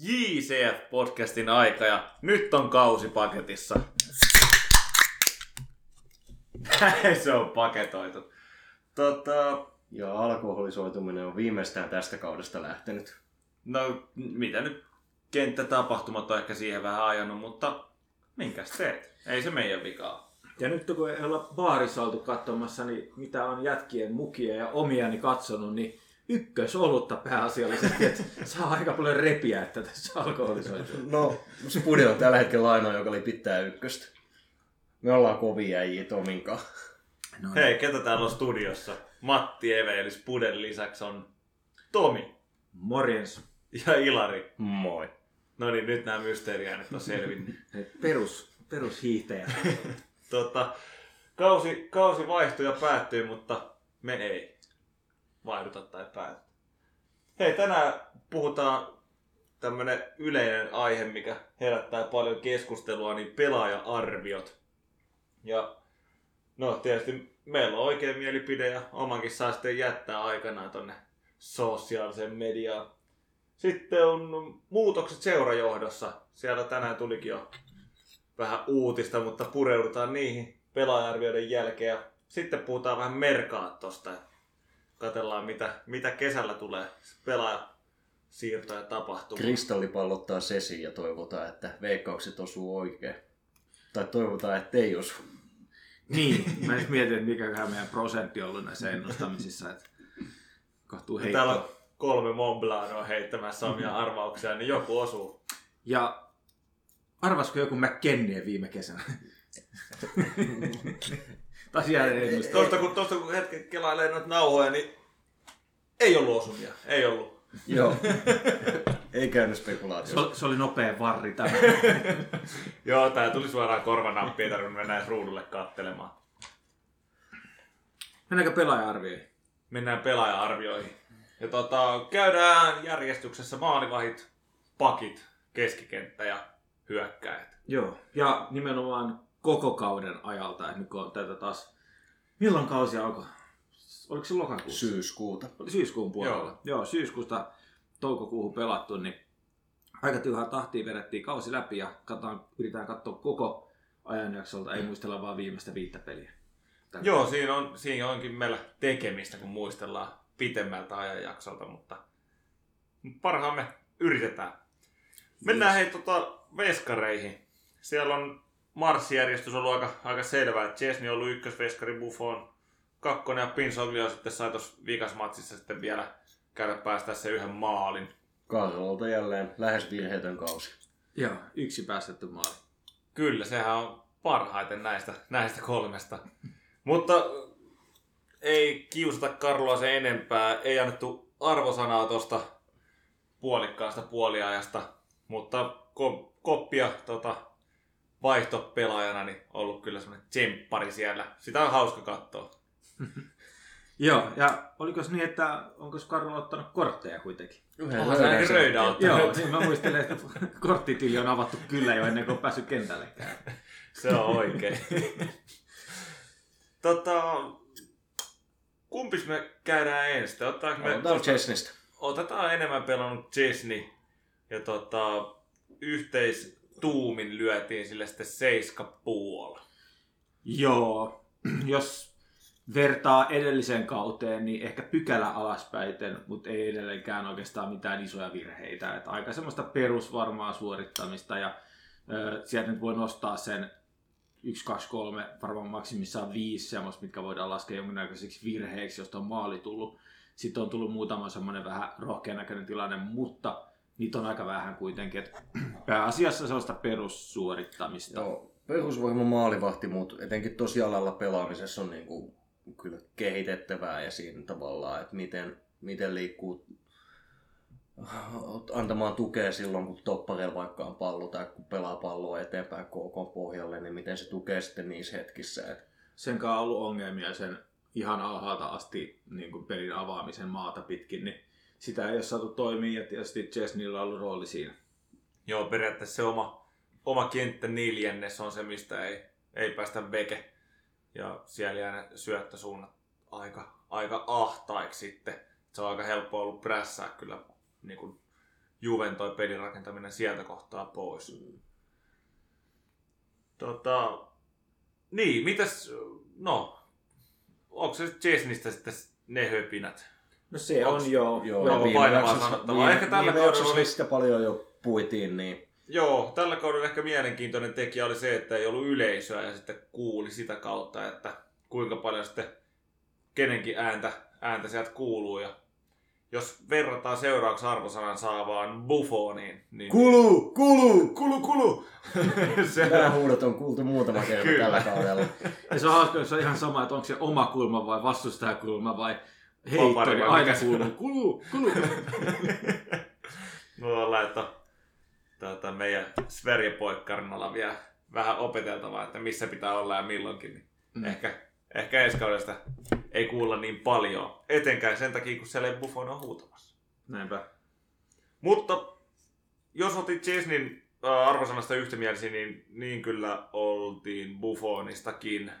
JCF-podcastin aika ja nyt on kausi paketissa. se on paketoitu. Tota, Ja alkoholisoituminen on viimeistään tästä kaudesta lähtenyt. no mitä nyt kenttätapahtumat on ehkä siihen vähän ajanut, mutta minkäs teet? Ei se meidän vikaa. Ja nyt kun ei olla baarissa oltu katsomassa, niin mitä on jätkien mukia ja omiani katsonut, niin ykkösolutta pääasiallisesti, että saa aika paljon repiä, että tässä alkoholisoituu. No, Spudi on tällä hetkellä ainoa, joka oli pitää ykköstä. Me ollaan kovia äijiä Tominkaan. No, Hei, ketä täällä on studiossa? Matti Eve, eli Spuden lisäksi on Tomi Morjens. ja Ilari. Moi. No niin, nyt nämä mysteeriäänet on selvinnyt. Perus, perushiihtäjä. tota, kausi, kausi vaihtui ja päättyi, mutta me ei vaihduta tai päätä. Hei, tänään puhutaan tämmönen yleinen aihe, mikä herättää paljon keskustelua, niin pelaaja-arviot. Ja no tietysti meillä on oikein mielipide ja omankin saa sitten jättää aikanaan tonne sosiaaliseen mediaan. Sitten on muutokset seurajohdossa. Siellä tänään tulikin jo vähän uutista, mutta pureudutaan niihin pelaajarvioiden jälkeen. Ja sitten puhutaan vähän merkaattosta. Ja Katellaan, mitä, mitä kesällä tulee pelaajasiirtoja tapahtuu. Kristallipallottaa sesi ja toivotaan, että veikkaukset osuu oikein. Tai toivotaan, että ei osu. niin, mä nyt mietin, että mikäköhän meidän prosentti on ollut näissä ennustamisissa. Että kohtuu Ja Täällä on kolme Montblanc heittämässä omia arvauksia, niin joku osuu. Ja arvasko joku McKennie viime kesänä? Taas. Tuosta kun, tuosta kun hetken kelailee noita nauhoja, niin ei ollut osumia. Ei ollut. Joo. ei käynyt Se spekulaatiossa. oli, se oli nopea varri tämä. Joo, tää tuli suoraan korvanappiin, ei tarvinnut mennä edes ruudulle kattelemaan. Mennäänkö pelaaja-arvioihin? Mennään pelaaja-arvioihin. Ja tota, käydään järjestyksessä maalivahit, pakit, keskikenttä ja hyökkäjät. Joo, ja nimenomaan koko kauden ajalta, että nyt kun on tätä taas... Milloin kausi alkoi? Oliko se lokakuussa? Syyskuuta. Oli syyskuun puolella. Joo. Joo, syyskuusta toukokuuhun pelattu, niin aika tyhjää tahtiin vedettiin kausi läpi ja katsotaan, yritetään katsoa koko ajanjaksolta, ei muistella vaan viimeistä viittä peliä. Tällä- Joo, siinä, on, siinä onkin meillä tekemistä, kun muistellaan pitemmältä ajanjaksolta, mutta parhaamme yritetään. Mennään hei tota veskareihin. Siellä on marssijärjestys ollut aika, aika selvä, että Chesney on ollut ykkösveskari Buffon, kakkonen ja Pinsoglio sitten sai tuossa viikasmatsissa sitten vielä käydä päästä se yhden maalin. Karolta jälleen lähes virheetön kausi. Joo, yksi päästetty maali. Kyllä, sehän on parhaiten näistä, näistä kolmesta. Mutta ei kiusata Karloa sen enempää. Ei annettu arvosanaa tuosta puolikkaasta puoliajasta. Mutta ko- koppia tota, vaihtopelaajana niin ollut kyllä semmoinen tsemppari siellä. Sitä on hauska katsoa. Joo, ja oliko se niin, että onko Karlo ottanut kortteja kuitenkin? Onhan se ainakin röydä ottanut. Joo, niin mä muistelen, että korttitili on avattu kyllä jo ennen kuin on päässyt kentällekään. Se on oikein. tota, kumpis me käydään ensin? Otetaanko me Aloitetaan Chesnistä. otetaan enemmän pelannut Chesney ja tota, yhteistuumin lyötiin sille sitten seiska puola. Joo, jos vertaa edelliseen kauteen, niin ehkä pykälä alaspäiten, mutta ei edelleenkään oikeastaan mitään isoja virheitä. Et aika semmoista perusvarmaa suorittamista ja ö, sieltä nyt voi nostaa sen 1, 2, 3, varmaan maksimissaan viisi semmoista, mitkä voidaan laskea jonkinnäköiseksi virheeksi, josta on maali tullut. Sitten on tullut muutama semmoinen vähän rohkean näköinen tilanne, mutta niitä on aika vähän kuitenkin. Et pääasiassa sellaista perussuorittamista. Joo, perusvoima maalivahti, mutta etenkin tosi alalla pelaamisessa on niinku kyllä kehitettävää ja siinä tavallaan, että miten, miten liikkuu antamaan tukea silloin, kun toppareilla vaikka on pallo tai kun pelaa palloa eteenpäin KK pohjalle, niin miten se tukee sitten niissä hetkissä. Et sen kanssa on ollut ongelmia sen ihan alhaalta asti niin kuin pelin avaamisen maata pitkin, niin sitä ei ole saatu toimia ja tietysti Chesneyllä on ollut rooli siinä. Joo, periaatteessa se oma, oma kenttä neljännes on se, mistä ei, ei päästä veke. Ja siellä jää syöttösuunnat aika, aika ahtaiksi sitten. Se on aika helppo ollut prässää kyllä niin kuin Juven toi pelin rakentaminen sieltä kohtaa pois. Tota, niin, mitäs, no, onko se Chesnistä sitten ne höpinät? No se Onks- on joo. Joo, Joo, viime painavaa jaksossa, sanottavaa. viime, Ehkä tällä viime kaudella jaksossa oli- sitä paljon jo puitiin, niin Joo, tällä kaudella ehkä mielenkiintoinen tekijä oli se, että ei ollut yleisöä ja sitten kuuli sitä kautta, että kuinka paljon sitten kenenkin ääntä, ääntä sieltä kuuluu. Ja jos verrataan seuraavaksi arvosanan saavaan Buffoniin, niin... Kulu! Kulu! Kulu, kulu! se, Nämä huudot on kuultu muutama kerta tällä kaudella. Ja se on hauska, se on ihan sama, että onko se oma kulma vai vastustajakulma vai Aina mikä se kuuluu. Kulu, kulu. Me voidaan laittaa tuota, meidän Sverige-poikkarnalla vielä vähän opeteltavaa, että missä pitää olla ja milloinkin. Niin Mm. ehkä, ehkä ensi kaudesta ei kuulla niin paljon. Etenkään sen takia, kun siellä ei Buffon on huutamassa. Näinpä. Mutta jos otit Chesnin äh, arvosanasta yhtämielisiä, niin, niin kyllä oltiin Buffonistakin.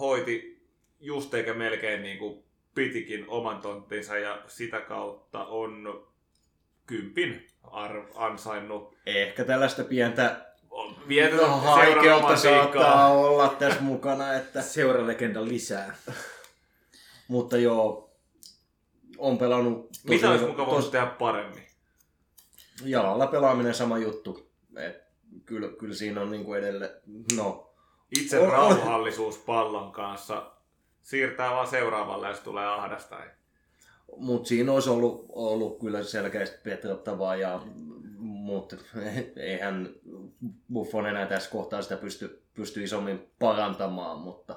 Hoiti just eikä melkein niin kuin pitikin oman tonttinsa ja sitä kautta on kympin ar- ansainnut. Ehkä tällaista pientä no, haikeutta saattaa olla tässä mukana, että, Seuralegenda lisää. mutta joo, on pelannut tosi, Mitä olisi muka voinut tos, tehdä paremmin? jalalla pelaaminen sama juttu. Et kyllä, kyllä siinä on niinku edelleen, no Itse on. rauhallisuus pallon kanssa siirtää vaan seuraavalle, jos tulee ahdasta. Mutta siinä olisi ollut, ollut kyllä selkeästi petrattavaa, ja, mutta eihän Buffon enää tässä kohtaa sitä pysty, pysty isommin parantamaan, mutta,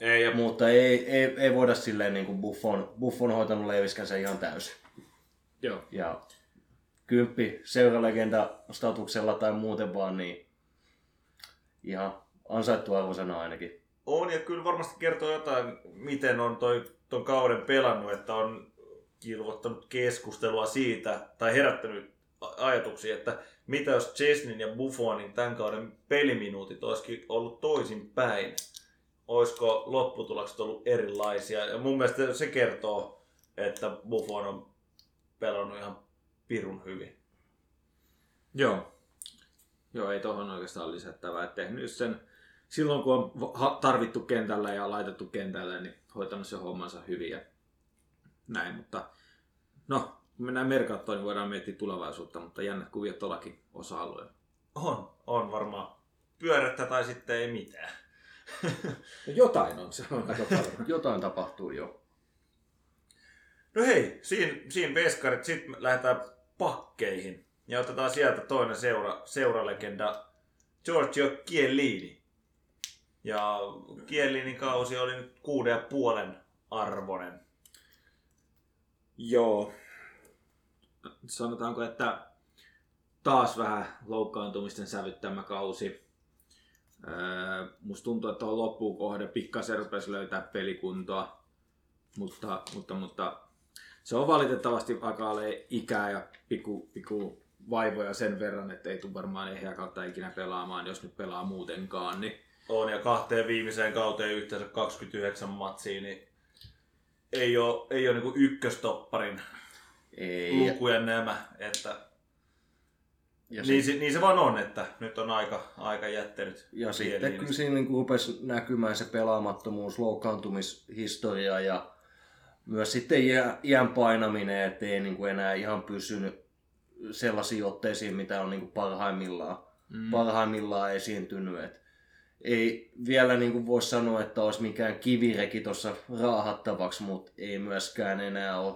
Ei, ja mutta ei, ei, ei voida silleen niin kuin Buffon, Buffon hoitanut leiviskänsä ihan täysin. Joo. Ja kymppi seuralegenda statuksella tai muuten vaan, niin ihan ansaittu arvosana ainakin. On ja kyllä varmasti kertoo jotain, miten on toi, ton kauden pelannut, että on kilvottanut keskustelua siitä, tai herättänyt ajatuksia, että mitä jos Chesnin ja Buffonin tämän kauden peliminuutit olisikin ollut toisin päin. Olisiko lopputulokset ollut erilaisia? Ja mun mielestä se kertoo, että Buffon on pelannut ihan pirun hyvin. Joo. Joo, ei tuohon oikeastaan lisättävää. Tehnyt sen, silloin kun on tarvittu kentällä ja laitettu kentälle, niin hoitanut se hommansa hyvin ja näin. Mutta no, kun mennään merkattoon, niin voidaan miettiä tulevaisuutta, mutta jännät kuviot tuollakin osa-alueella. On, on varmaan pyörättä tai sitten ei mitään. No jotain on, se on aika paljon. Jotain tapahtuu jo. No hei, siinä, siinä veskarit, sitten lähdetään pakkeihin. Ja otetaan sieltä toinen seura, seuralegenda, Giorgio Chiellini. Ja Chiellinin kausi oli nyt kuuden ja puolen arvonen. Joo. Sanotaanko, että taas vähän loukkaantumisten sävyttämä kausi. Öö, musta tuntuu, että tuohon loppuun kohde pikkasen rupesi löytää pelikuntoa, mutta, mutta, mutta se on valitettavasti akaalle ikää ja pikku, pikku vaivoja sen verran, että ei tule varmaan ehjää kautta ikinä pelaamaan, jos nyt pelaa muutenkaan. Niin On ja kahteen viimeiseen kauteen yhteensä 29 matsia, niin ei ole, ei ole niinku ykköstopparin Ei. lukuja nämä. Että, Ja, niin, sit, se, niin se vaan on, että nyt on aika, aika jättänyt. ja sitten kyllä siinä niin rupesi näkymään se pelaamattomuus, loukkaantumishistoria ja myös sitten iä- iän painaminen, ettei niin kuin enää ihan pysynyt sellaisiin otteisiin, mitä on niin kuin parhaimmillaan, mm, parhaimmillaan esiintynyt. Et ei vielä niin kuin voi sanoa, että olisi mikään kivireki tuossa raahattavaksi, mutta ei myöskään enää ole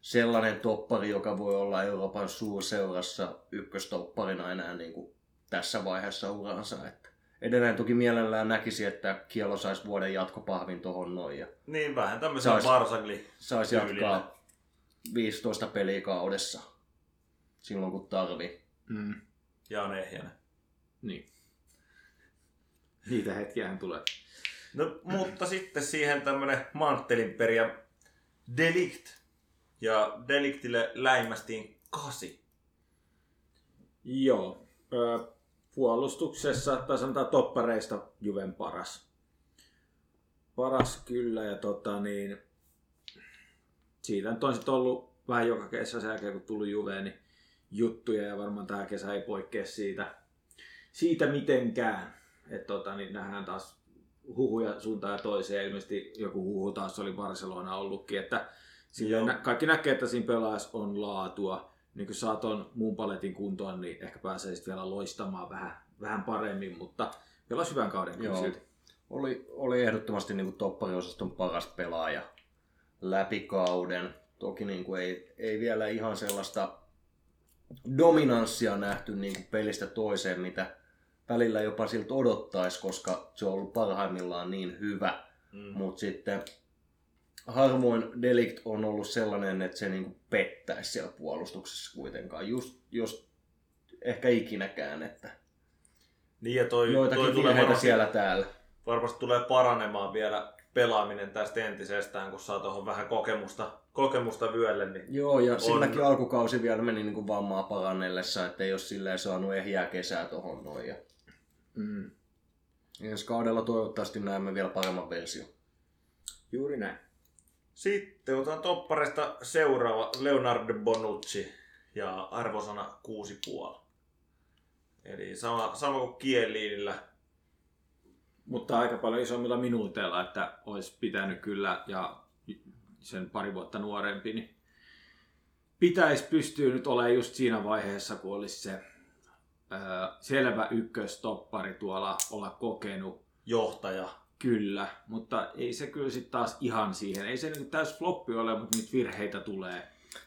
sellainen toppari, joka voi olla Euroopan suurseurassa ykköstopparina enää niin kuin tässä vaiheessa uransa. Että edelleen toki mielellään näkisi, että Kielo saisi vuoden jatkopahvin tuohon noin ja Niin vähän tämmöisen Sais- Barsagli. saisi jatkaa 15 peliä kaudessa silloin kun tarvii. mm, Jan Ehjänen. niin. Niitä hetkiähän tulee. No, mutta sitten siihen tämmönen manttelinperiä Delict. Ja Deliktille läimästiin kasi. Joo. Ö, puolustuksessa, tai sanotaan toppareista, Juven paras. Paras kyllä, ja tota niin, siitä nyt on sitten ollut vähän joka kesä sen jälkeen, kun tullut Juveen, niin juttuja ja varmaan tämä kesä ei poikkea siitä, siitä mitenkään. Että tota, niin nähdään taas huhuja suuntaan ja toiseen. Ilmeisesti joku huhu taas oli Barcelona ollutkin, että nä- kaikki näkee, että siinä pelaajassa on laatua. Niin kun saat ton muun paletin kuntoon, niin ehkä pääsee sitten vielä loistamaan vähän, vähän paremmin, mutta pelasi hyvän kauden Joo. silti. Oli, oli ehdottomasti niin kuin toppariosaston paras pelaaja läpi kauden. Toki niin kuin ei, ei vielä ihan sellaista dominanssia nähty niin kuin pelistä toiseen, mitä välillä jopa siltä odottaisi, koska se on ollut parhaimmillaan niin hyvä. Mm. Mutta sitten harvoin Delict on ollut sellainen, että se niinku pettäisi siellä puolustuksessa kuitenkaan. Just, just ehkä ikinäkään, että Niin ja toi, toi joitakin tulee virheitä varmasti, siellä täällä. varmasti tulee paranemaan vielä pelaaminen tästä entisestään, kun saa tuohon vähän kokemusta, kokemusta vyölle. Niin Joo, ja On. silläkin alkukausi vielä meni niinku vammaa parannellessa, että ei ole silleen saanut ehjää kesää tohon noin. Ja Mm. ensi kaudella toivottavasti näemme vielä paremman version. Juuri näin. Sitten otetaan toppareista seuraava Leonardo Bonucci ja arvosana 6,5. Eli sama, sama kuin Kieliinillä. Mutta aika paljon isommilla minuuteilla, että olisi pitänyt kyllä, ja sen pari vuotta nuorempi, niin pitäisi pystyä nyt olemaan just siinä vaiheessa, kun olisi se selvä ykköstoppari tuolla olla kokenut, johtaja. kyllä, mutta ei se kyllä sitten taas ihan siihen, ei se niin täys floppi ole, mutta niitä virheitä tulee,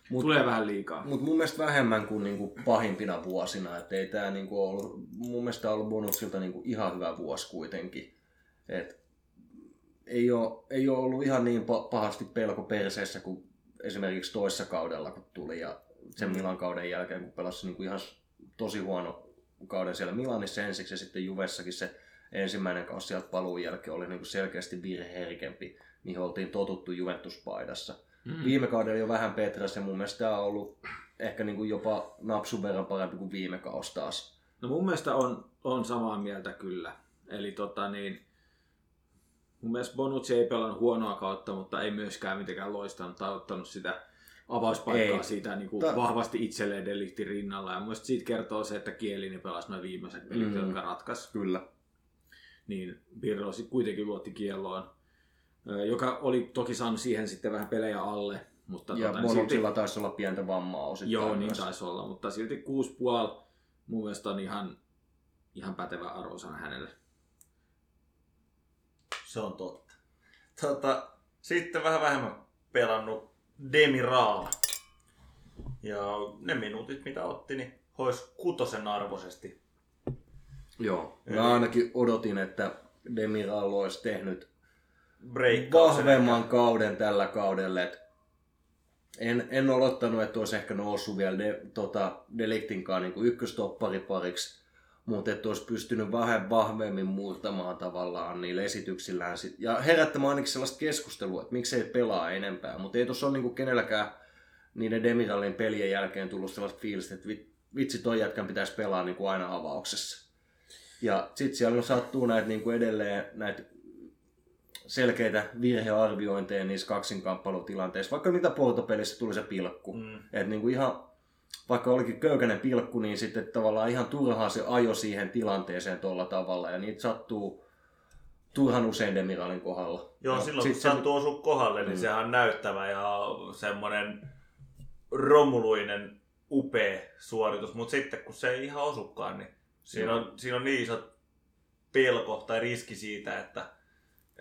Mut- tulee vähän liikaa. Mutta mun mielestä vähemmän kuin niinku pahimpina vuosina. Et ei tää niinku ollut, mun mielestä on ollut bonuksilta niinku ihan hyvä vuosi kuitenkin. Et ei, ole, ei ole ollut ihan niin pa- pahasti pelko perseessä kuin esimerkiksi toissa kaudella, kun tuli. Ja sen Mm. Milan kauden jälkeen, kun pelasi niinku ihan tosi huono kauden siellä Milanissa ensiksi ja sitten Juvessakin se ensimmäinen kausi sieltä paluun jälkeen oli niinku selkeästi virheherkempi, mihin oltiin totuttu Juventus-paidassa. Mm. Viime kaudella jo vähän Petras ja mun mielestä tämä on ollut ehkä niin kuin jopa napsun verran parempi kuin viime kausi taas. No mun mielestä on, on samaa mieltä kyllä. Eli tota niin, mun mielestä Bonucci ei pelannut huonoa kautta, mutta ei myöskään mitenkään loistanut tai ottanut sitä avauspaikkaa Ei. siitä niin kuin Ta- vahvasti itselleen delikti rinnalla. Ja mun mielestä siitä kertoo se, että Kielini pelasi noin viimeiset pelit, Mm. mm. jotka ratkaisi. Kyllä. Niin Pirlo sitten kuitenkin luotti kielloon, ö, joka oli toki saanut siihen sitten vähän pelejä alle. Mutta Ja tota, niin Bonucilla taisi olla pientä vammaa osittain. Joo, niin myös. taisi olla, mutta silti 6,5 mun mielestä on ihan, ihan pätevä arvosana hänelle. Se on totta. Tota, sitten vähän vähemmän pelannut Demiral. Ja ne minuutit, mitä otti, niin hois kutosen arvoisesti. Joo. Eli- Mä ainakin odotin, että Demiral olisi tehnyt vahvemman kauden tällä kaudella. Et en, en odottanut, että olisi ehkä noussut vielä de, tota, Deliktinkaan niin ykköstopparipariksi, mutta että olisi pystynyt vähän vahvemmin murtamaan tavallaan niillä esityksillään sit, ja herättämään ainakin sellaista keskustelua, että miksei pelaa enempää. Mutta ei tuossa ole niin kenelläkään niiden Demiralin pelien jälkeen tullut sellaista fiilistä, että vi- vitsi toi jätkän pitäisi pelaa niin kuin aina avauksessa. Ja sitten siellä sattuu näitä niin kuin edelleen näitä selkeitä virhearviointeja niissä kaksinkamppailutilanteissa. Vaikka mitä Porto-pelissä tuli se pilkku. Mm. Että niin kuin ihan, vaikka olikin köykäinen pilkku, niin sitten tavallaan ihan turhaa se ajo siihen tilanteeseen tuolla tavalla. Ja niitä sattuu turhan usein Demiralin kohdalla. Joo, ja silloin kun sattuu osua kohdalle, niin Mm. sehän on näyttävä ja semmoinen romuluinen upea suoritus. Mutta sitten kun se ei ihan osukaan, niin siinä on, siinä on niin iso pelko tai riski siitä, että,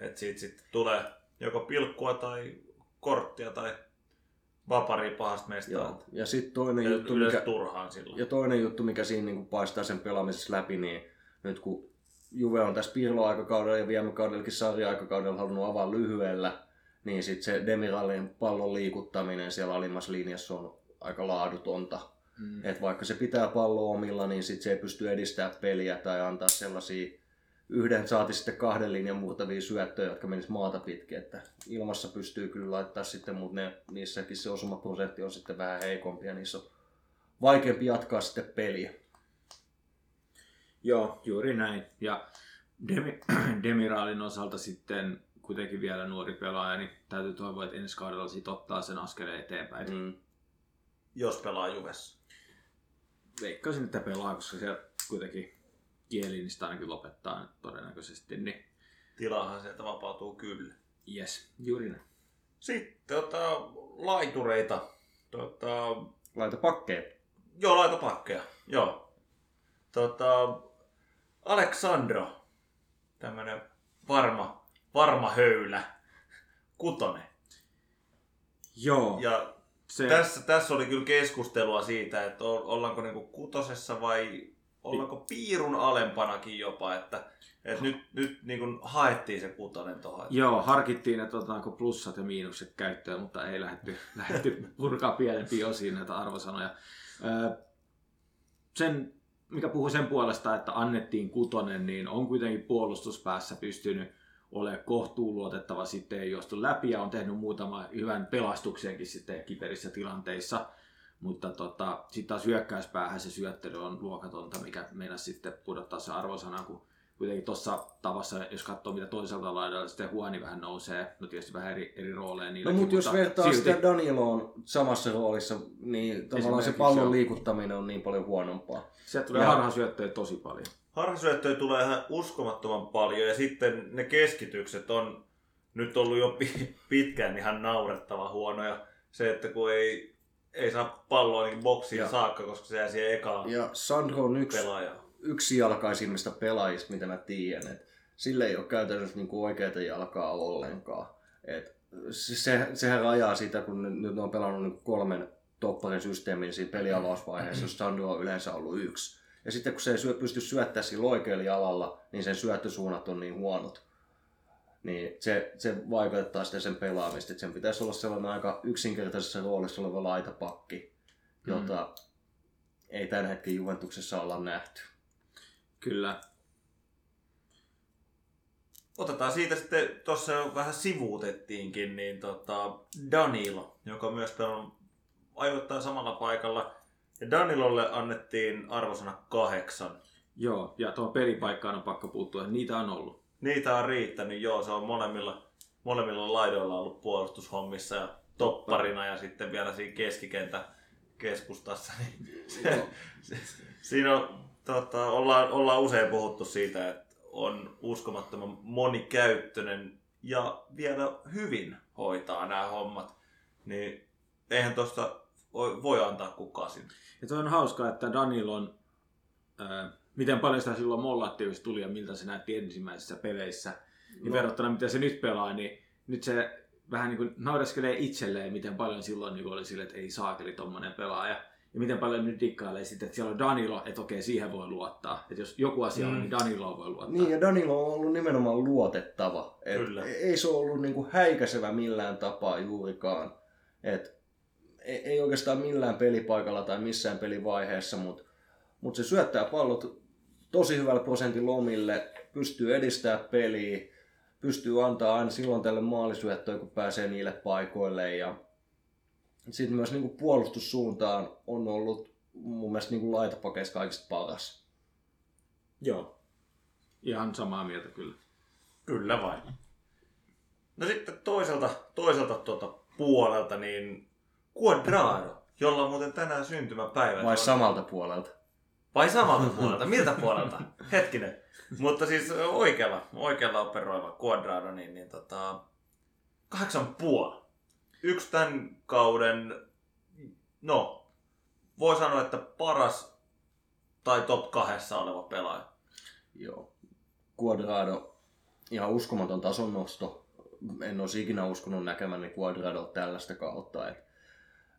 että siitä sitten tulee joko pilkkua tai korttia tai vapari pahasta Joo. mestaa. Ja sitten toinen Ja juttu, mikä, turhaan silloin. Ja toinen juttu, mikä siinä niin kuin paistaa sen pelaamisessa läpi, niin nyt kun Juve on tässä Pirlo-aikakaudella ja viime kaudellakin sarja-aikakaudella halunnut avaa lyhyellä, niin sitten se Demiralin pallon liikuttaminen siellä alimmassa linjassa on aika laadutonta. Mm. Et vaikka se pitää palloa omilla, niin sit se ei pysty edistämään peliä tai antaa sellaisia yhden saati sitten kahden linjan murtavia syöttöjä, jotka menis maata pitkin. Että ilmassa pystyy kyllä laittaa sitten, mutta ne, niissäkin se osumaprosentti on sitten vähän heikompi ja niissä on vaikeampi jatkaa sitten peliä. Joo, juuri näin. Ja Demi, Demiraalin osalta sitten kuitenkin vielä nuori pelaaja, niin täytyy toivoa, että ensi kaudella sit ottaa sen askeleen eteenpäin. Mm. Mm. jos pelaa Juvessa. Veikkaisin, että pelaa, koska siellä kuitenkin kieliinistä ainakin lopettaa nyt todennäköisesti, niin Tilahan sieltä vapautuu kyllä. yes, juuri näin. Sitten tota, laitureita. Tota, Laita pakkeja. joo, laitopakkeja. Joo. Tota, Aleksandro. Tämmönen varma, varma höylä. Kutonen. Joo, Ja se, tässä, tässä oli kyllä keskustelua siitä, että ollaanko niinku kutosessa vai ollaanko piirun alempanakin jopa, että, että nyt, nyt niinku haettiin se kutonen tuohon. Joo, harkittiin, että otetaanko plussat ja miinukset käyttöön, mutta ei lähdetty, lähdetty purkaa pienempiin osiin näitä arvosanoja. Sen, mikä puhui sen puolesta, että annettiin kutonen, niin on kuitenkin puolustuspäässä pystynyt olemaan kohtuun luotettava sitten ei läpi ja on tehnyt muutama hyvän pelastuksenkin sitten kiperissä tilanteissa. Mutta tota, sitten taas hyökkäyspäähän se syöttely on luokatonta, mikä meidän sitten pudottaa se arvosana, kun kuitenkin tuossa tavassa, jos katsoo mitä toiselta laidalla, sitten Huani vähän nousee, no tietysti vähän eri, eri rooleja No niilläkin, mutta jos vertaa silti- sitä Daniloon samassa roolissa, niin tavallaan se pallon joo. liikuttaminen on niin paljon huonompaa. Sieltä tulee Ja- harhasyöttöjä tosi paljon. Harhasyöttöjä tulee ihan uskomattoman paljon ja sitten ne keskitykset on nyt ollut jo pi- pitkään ihan naurettava huonoja. Se, että kun ei, ei saa palloa niin boksiin Ja- saakka, koska se jää siihen ekaan Ja Sandro on yksi, pelaajaan. yksi jalkaisimmista pelaajista, mitä mä tiedän. Et sillä ei ole käytännössä niinku oikeita jalkaa ollenkaan. Et se, sehän rajaa sitä, kun nyt, on pelannut niinku kolmen topparin systeemin siinä peliavausvaiheessa, jos Sandro on yleensä ollut yksi. Ja sitten kun se ei syö, pysty syöttämään sillä oikealla jalalla, niin sen syöttösuunnat on niin huonot. Niin se, se vaikuttaa sitten sen pelaamista. Et sen pitäisi olla sellainen aika yksinkertaisessa roolissa oleva laitapakki, jota ei tämän hetken Juventuksessa olla nähty. Kyllä. Otetaan siitä sitten, tuossa jo vähän sivuutettiinkin, niin tota Danilo, joka myös pelannut ajoittain samalla paikalla. Ja Danilolle annettiin arvosana kahdeksan. Joo, ja tuohon pelipaikkaan on pakko puuttua, niitä on ollut. Niitä on riittänyt, joo, se on molemmilla, molemmilla laidoilla ollut puolustushommissa ja topparina ja sitten vielä siinä keskikentän keskustassa. Niin se, se, siinä on, tota, ollaan, ollaan usein puhuttu siitä, että on uskomattoman monikäyttöinen ja vielä hyvin hoitaa nämä hommat. Niin eihän tuosta voi, antaa kukaan sinne. Ja toi on hauskaa, että Danilon, ää, miten paljon sitä silloin se tuli ja miltä se näytti ensimmäisissä peleissä. Niin No. verrattuna miten se nyt pelaa, niin nyt se vähän niin kuin naureskelee itselleen, miten paljon silloin niin oli sille, että ei saakeli tommonen pelaaja. Ja miten paljon nyt dikkailee sitten, että siellä on Danilo, että okei, siihen voi luottaa. Että jos joku asia on, Mm. niin Daniloon voi luottaa. Niin, ja Danilo on ollut nimenomaan luotettava. Et Kyllä. Ei se ole ollut niinku häikäisevä millään tapaa juurikaan. Et ei, ei oikeastaan millään pelipaikalla tai missään pelivaiheessa, mutta mut se syöttää pallot tosi hyvällä prosentin lomille, pystyy edistämään peliä, pystyy antaa aina silloin tälle maalisyöttöä, kun pääsee niille paikoille. Ja sitten myös niinku puolustussuuntaan on ollut mun mielestä niinku laitapakeissa kaikista paras. Joo. Ihan samaa mieltä kyllä. Kyllä vain. No sitten toiselta, toiselta tuota puolelta, niin Quadrado, jolla on muuten tänään syntymäpäivä. Vai samalta puolelta? Vai samalta puolelta? Miltä puolelta? Hetkinen. Mutta siis oikealla, oikealla operoiva Quadrado, niin, niin tota, kahdeksan puoli. Yksi tämän kauden, no, voi sanoa, että paras tai top kahdessa oleva pelaaja. Joo. Quadrado, ihan uskomaton tason nosto. En olisi ikinä uskonut näkemäni Quadrado tällaista kautta. Et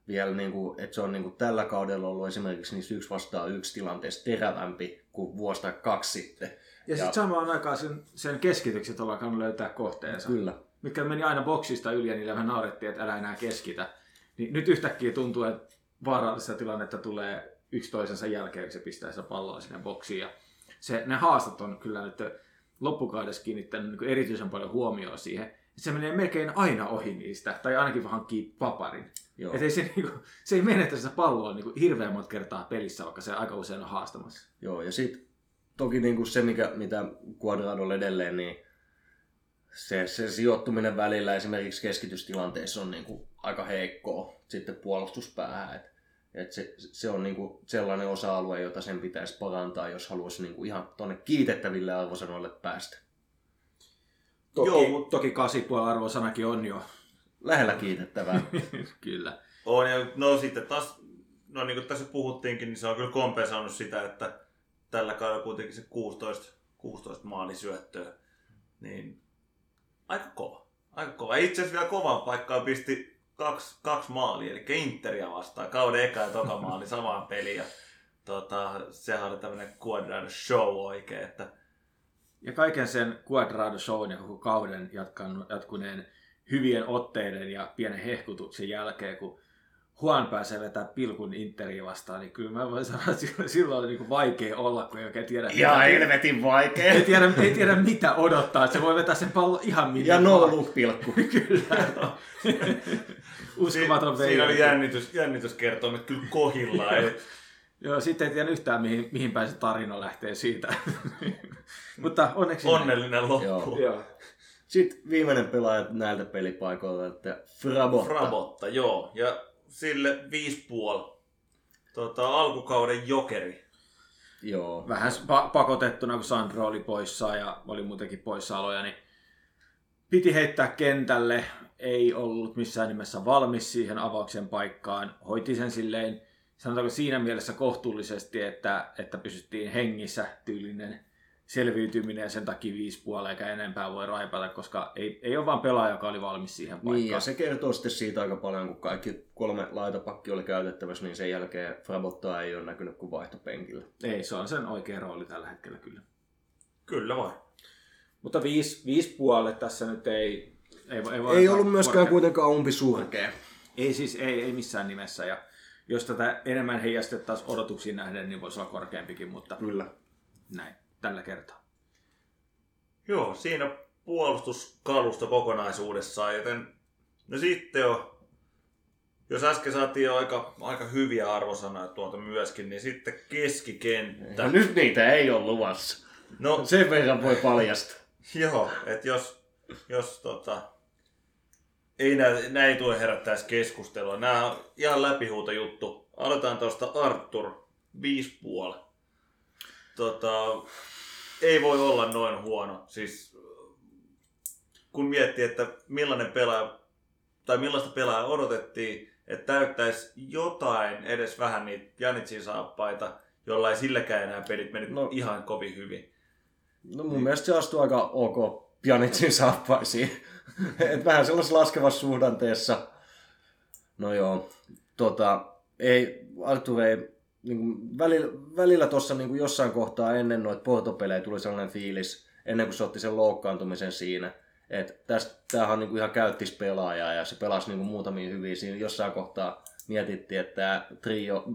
vielä niin kuin, että se on niin kuin tällä kaudella ollut esimerkiksi niissä yksi vastaan yksi tilanteessa terävämpi kuin vuosi tai kaksi sitten. Ja, Ja- sitten samaan aikaan sen, sen keskitykset on alkanut löytää kohteensa. Kyllä. mitkä meni aina boksista yli ja niillä vähän naurettiin, että älä enää keskitä. Niin nyt yhtäkkiä tuntuu, että vaarallista tilannetta tulee yksi toisensa jälkeen, kun se pistää sitä palloa sinne boksiin. Ja se, ne haastat on kyllä nyt loppukaudessa kiinnittänyt niin erityisen paljon huomioon siihen. Se menee melkein aina ohi niistä, tai ainakin hankkii paparin. Joo. Et ei se, niinku, se ei menetä sitä palloa niinku hirveän monta kertaa pelissä, vaikka se aika usein on haastamassa. Joo, ja sitten toki niin kuin se, mikä, mitä Quadradolla edelleen, niin se, se sijoittuminen välillä esimerkiksi keskitystilanteessa on niin kuin aika heikkoa sitten puolustuspäähän. Et, Et se, se on niinku sellainen osa-alue, jota sen pitäisi parantaa, jos haluaisi niinku ihan tuonne kiitettäville arvosanoille päästä. Toki, Joo, Joo, mut- toki 8,5 arvosanakin on jo. Lähellä kiitettävää. Kyllä. On, ja no sitten taas, no niin kuin tässä puhuttiinkin, niin se on kyllä kompensoinut sitä, että tällä kaudella kuitenkin se 16, 16 maalisyöttöä, niin aika kova. Aika kova. Itse asiassa vielä kovaan paikkaan pisti kaksi, kaksi maalia, eli Interia vastaan, kauden eka ja toka maali samaan peliin. Ja, tota, sehän oli tämmöinen quadrant show oikein, että Ja kaiken sen Quadrado Shown ja koko kauden jatkanut, jatkuneen hyvien otteiden ja pienen hehkutuksen jälkeen, kun Juan pääsee vetää pilkun Interiä vastaan, niin kyllä mä voin sanoa, että silloin- oli niin vaikea olla, kun ei oikein tiedä, Ihan mitä, helvetin vaikea. ei, tiedä, ei tiedä mitä odottaa, että se voi vetää sen pallon ihan minne Ja no look pilkku. Kyllä. Uskomaton si- siinä oli jännitys, jännityskertoimet kyllä kohillaan. Joo, sitten ei tiedä yhtään, mihin, mihin päin se tarina lähtee siitä. Mutta onneksi näin. onnellinen loppu. Joo. Joo. Sitten viimeinen pelaaja näiltä pelipaikoilta, että Frabotta. Frabotta, joo. Ja sille 5,5. Tota, alkukauden jokeri. Joo. Vähän pa- pakotettuna, kun Sandro oli poissa ja oli muutenkin poissaoloja, niin piti heittää kentälle. Ei ollut missään nimessä valmis siihen avauksen paikkaan. Hoiti sen silleen, sanotaanko siinä mielessä kohtuullisesti, että, että pysyttiin hengissä tyylinen selviytyminen ja sen takia viisi puolella eikä enempää voi raipata, koska ei, ei ole vaan pelaaja, joka oli valmis siihen paikkaan. Niin, ja se kertoo sitten siitä aika paljon, kun kaikki kolme laitapakki oli käytettävissä, niin sen jälkeen Frabottaa ei ole näkynyt kuin vaihtopenkillä. Ei, se on sen oikea rooli tällä hetkellä kyllä. Kyllä vai. Mutta viisi, viisi puolet tässä nyt ei... Ei, ei, voi Ei ollut myöskään korkea- kuitenkaan umpi surkea. Ei siis, ei, ei missään nimessä. Ja jos tätä enemmän heijastettaisiin odotuksiin nähden, niin voisi olla korkeampikin, mutta Kyllä. näin, tällä kertaa. Joo, siinä puolustuskalusto kokonaisuudessaan, joten no sitten jo, jos äsken saatiin jo aika, aika hyviä arvosanoja tuolta myöskin, niin sitten keskikenttä. Ja nyt niitä ei ole luvassa. No Sen verran voi paljastaa. joo, että jos, jos tota, ei nää ei tule herättää edes keskustelua. Nämä on ihan läpihuuto juttu. Aloitetaan tuosta Arthur, 5,5. Tota, ei voi olla noin huono. Siis kun miettii, että millainen pelaaja, tai millaista pelaajaa odotettiin, että täyttäisi jotain, edes vähän niitä Janitsin saappaita, jolla ei silläkään enää pelit mennyt No. ihan kovin hyvin. No mun mielestä se astuu aika ok Pjanitsin saappaisiin. Et vähän sellaisessa laskevassa suhdanteessa. No joo, tota, ei, Artur ei, niin kuin välillä, välillä tuossa niin kuin jossain kohtaa ennen noita portopelejä tuli sellainen fiilis, ennen kuin se otti sen loukkaantumisen siinä, että tämähän on niin kuin ihan käyttis pelaaja ja se pelasi niin kuin muutamia hyviä siinä. Jossain kohtaa mietittiin, että tämä trio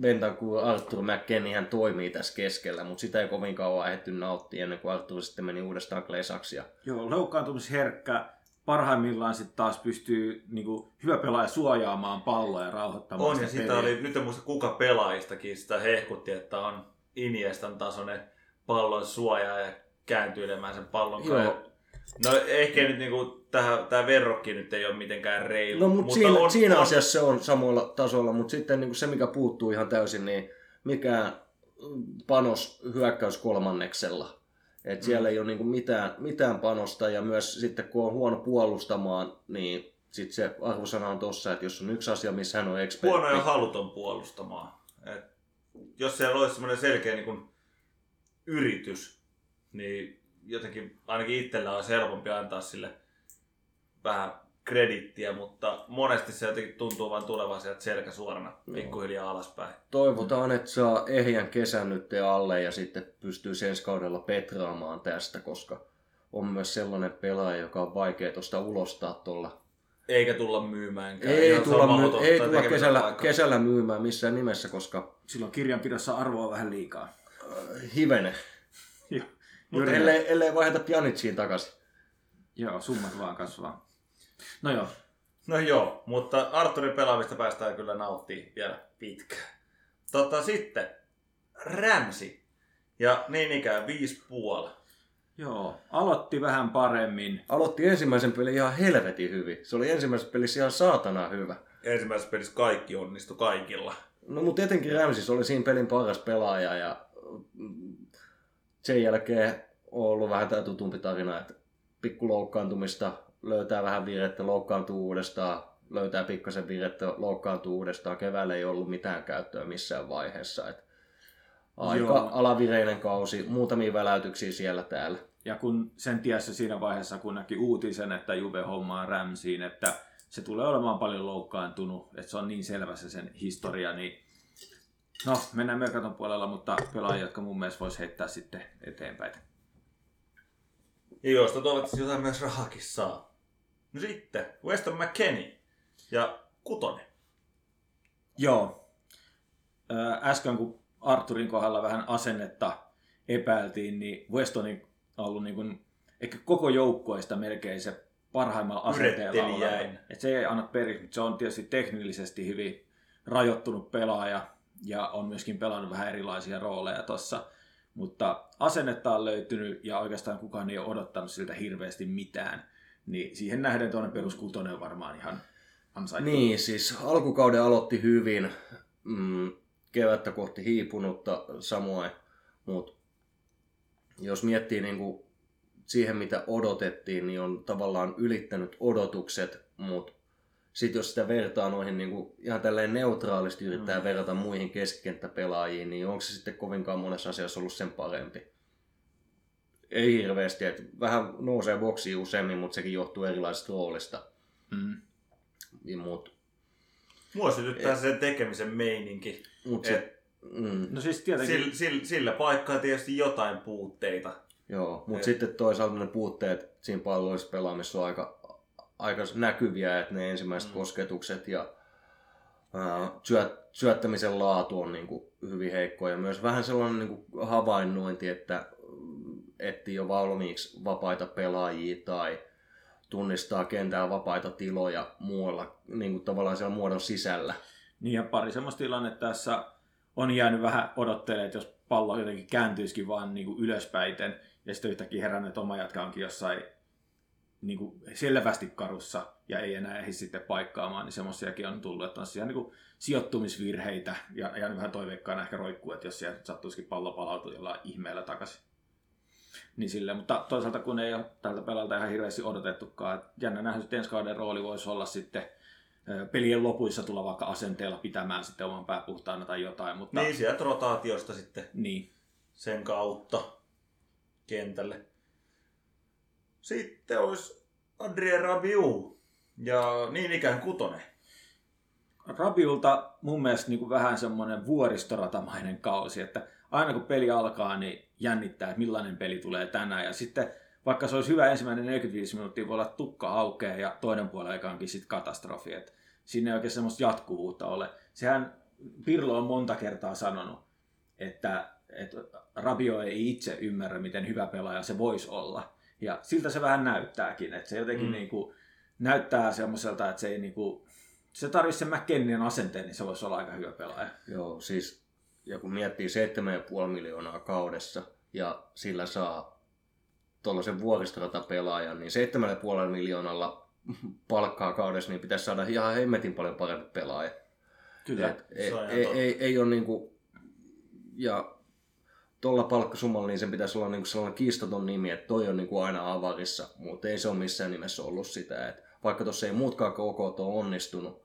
Bentancur, Arthur McKennie hän toimii tässä keskellä, mutta sitä ei kovin kauan ehditty nauttia ennen kuin Arthur sitten meni uudestaan Klesaksi. Ja... Joo, loukkaantumisherkkä. Parhaimmillaan sitten taas pystyy niin kuin, hyvä pelaaja suojaamaan palloa ja rauhoittamaan On, ja sitä sitä peliä. oli, nyt en muista kuka pelaajistakin sitä hehkutti, että on Iniestan tasoinen pallon suojaa ja kääntyilemään sen pallon Joo. kanssa. No ehkä nyt niinku, tähän, tämä verrokki nyt ei ole mitenkään reilu. No mutta siinä, on, siinä on, asiassa se on samoilla tasoilla, mutta sitten niin se mikä puuttuu ihan täysin, niin mikä panos hyökkäys kolmanneksella. Et Mm. siellä ei ole niin mitään, mitään panosta ja myös sitten kun on huono puolustamaan, niin sitten se arvosana on tossa, että jos on yksi asia, missä hän on ekspertti. huono ja haluton puolustamaan. Et jos siellä olisi semmoinen selkeä niin kuin, yritys, niin jotenkin ainakin itsellä on helpompi antaa sille vähän kredittiä, mutta monesti se jotenkin tuntuu vain tulevan sieltä selkä suorana pikkuhiljaa alaspäin. Toivotaan, että saa ehjän kesän nyt alle ja sitten pystyy ensi kaudella petraamaan tästä, koska on myös sellainen pelaaja, joka on vaikea tuosta ulostaa tuolla Eikä tulla myymäänkään. Ei Ihan tulla, sama my- ottaa ei tulla kesällä, vaikka. kesällä myymään missään nimessä, koska Silloin kirjanpidossa arvoa vähän liikaa. äh, hivene. Mutta ellei, ellei vaihda Pjanitsiin takaisin. Joo, summat vaan kasvaa. No joo, No joo, mutta Arturin pelaamista päästään kyllä nauttii vielä pitkään. Tota sitten, Ramsi. Ja niin ikään viisi puoli. joo. Aloitti vähän paremmin. Aloitti ensimmäisen pelin ihan helvetin hyvin. Se oli ensimmäisessä pelissä ihan saatana hyvä. ensimmäisessä pelissä kaikki onnistui kaikilla. No mutta etenkin Ramsis oli siinä pelin paras pelaaja ja mm, sen jälkeen on ollut vähän tämä tutumpi tarina, että pikku loukkaantumista, löytää vähän virettä, loukkaantuu uudestaan, löytää pikkasen virettä, loukkaantuu uudestaan. Keväällä ei ollut mitään käyttöä missään vaiheessa. Et aika Joo. alavireinen kausi, muutamia väläytyksiä siellä täällä. Ja kun sen tiesi siinä vaiheessa, kun näki uutisen, että Juve hommaa Ramsiin, että se tulee olemaan paljon loukkaantunut, että se on niin selvä se sen historia, niin no, mennään Merkaton puolella, mutta pelaajia, jotka mun mielestä voisi heittää sitten eteenpäin. Ja joista toivottavasti jotain myös rahakin saa. No sitten, Weston McKennie ja Kutonen. Joo. Äsken kun Arturin kohdalla vähän asennetta epäiltiin, niin Westonin on ollut niin kuin, ehkä koko joukkueesta melkein se parhaimmalla asenteella. Et se ei anna periksi, mutta se on tietysti teknillisesti hyvin rajoittunut pelaaja ja on myöskin pelannut vähän erilaisia rooleja tuossa. Mutta asennetta on löytynyt ja oikeastaan kukaan ei ole odottanut siltä hirveästi mitään. Niin siihen nähden tuonne peruskutonen on varmaan ihan ansaittu. Niin, siis alkukauden aloitti hyvin, mm, kevättä kohti hiipunutta samoin, mutta jos miettii niin kuin siihen, mitä odotettiin, niin on tavallaan ylittänyt odotukset, mutta sitten jos sitä vertaa noihin niin kuin ihan tälleen neutraalisti yrittää mm. verrata muihin keskikenttäpelaajiin, niin onko se sitten kovinkaan monessa asiassa ollut sen parempi? Ei hirveästi, että vähän nousee boksiin useammin, mutta sekin johtuu erilaisesta roolista. Mm. Niin, mut, Mua sytyttää sen tekemisen meininki. mut Et se, mm, No siis tietenkin... sillä, sillä, sillä paikkaa tietysti jotain puutteita. Joo, mutta Et- sitten toisaalta ne puutteet siinä palveluissa pelaamissa on aika, aika näkyviä, että ne ensimmäiset mm. kosketukset ja ää, syöt, syöttämisen laatu on niin kuin hyvin heikko ja myös vähän sellainen niin kuin havainnointi, että etsii jo valmiiksi vapaita pelaajia tai tunnistaa kentää vapaita tiloja muualla, niin kuin tavallaan siellä muodon sisällä. Niin ja pari semmoista tilannetta tässä on jäänyt vähän odottelemaan, että jos pallo jotenkin kääntyisikin vaan niin kuin ylöspäiten ja sitten yhtäkkiä herännyt, oma jatka onkin jossain niin kuin selvästi karussa ja ei enää ehdi sitten paikkaamaan, niin semmoisiakin on tullut, että on siellä niin kuin sijoittumisvirheitä ja, ja vähän toiveikkaana ehkä roikkuu, että jos siellä sattuisikin pallo palautua jollain ihmeellä takaisin. Niin sille, mutta toisaalta kun ei ole tältä pelalta ihan hirveästi odotettukaan, että jännä nähdä, että ensi kauden rooli voisi olla sitten pelien lopuissa tulla vaikka asenteella pitämään sitten oman pää puhtaana tai jotain, mutta Niin sieltä rotaatiosta sitten niin. sen kautta kentälle. Sitten olisi Adrien Rabiu ja niin ikään Kutonen. Rabiulta mun mielestä niin kuin vähän semmoinen vuoristoratamainen kausi, että aina kun peli alkaa, niin jännittää, että millainen peli tulee tänään. Ja sitten vaikka se olisi hyvä ensimmäinen 45 minuuttia, voi olla tukka aukeaa ja toinen puoli aikaankin sitten katastrofi. Että siinä ei oikein semmoista jatkuvuutta ole. Sehän Pirlo on monta kertaa sanonut, että, että Rabio ei itse ymmärrä, miten hyvä pelaaja se voisi olla. Ja siltä se vähän näyttääkin, että se jotenkin mm. niin kuin, näyttää semmoiselta, että se ei niin kuin, se tarvitsisi sen McKennien asenteen, niin se voisi olla aika hyvä pelaaja. Joo, siis ja kun miettii 7,5 miljoonaa kaudessa ja sillä saa tuollaisen vuoristoratapelaajan, niin 7,5 miljoonalla palkkaa kaudessa, niin pitäisi saada ihan hemmetin paljon parempi pelaaja. Kyllä. Et ei, on ei, ei, ei ole niinku, ja tuolla palkkasummalla niin sen pitäisi olla niinku sellainen kiistaton nimi, että toi on niinku aina avarissa, mutta ei se ole missään nimessä ollut sitä. Et vaikka tuossa ei muutkaan KK ole onnistunut,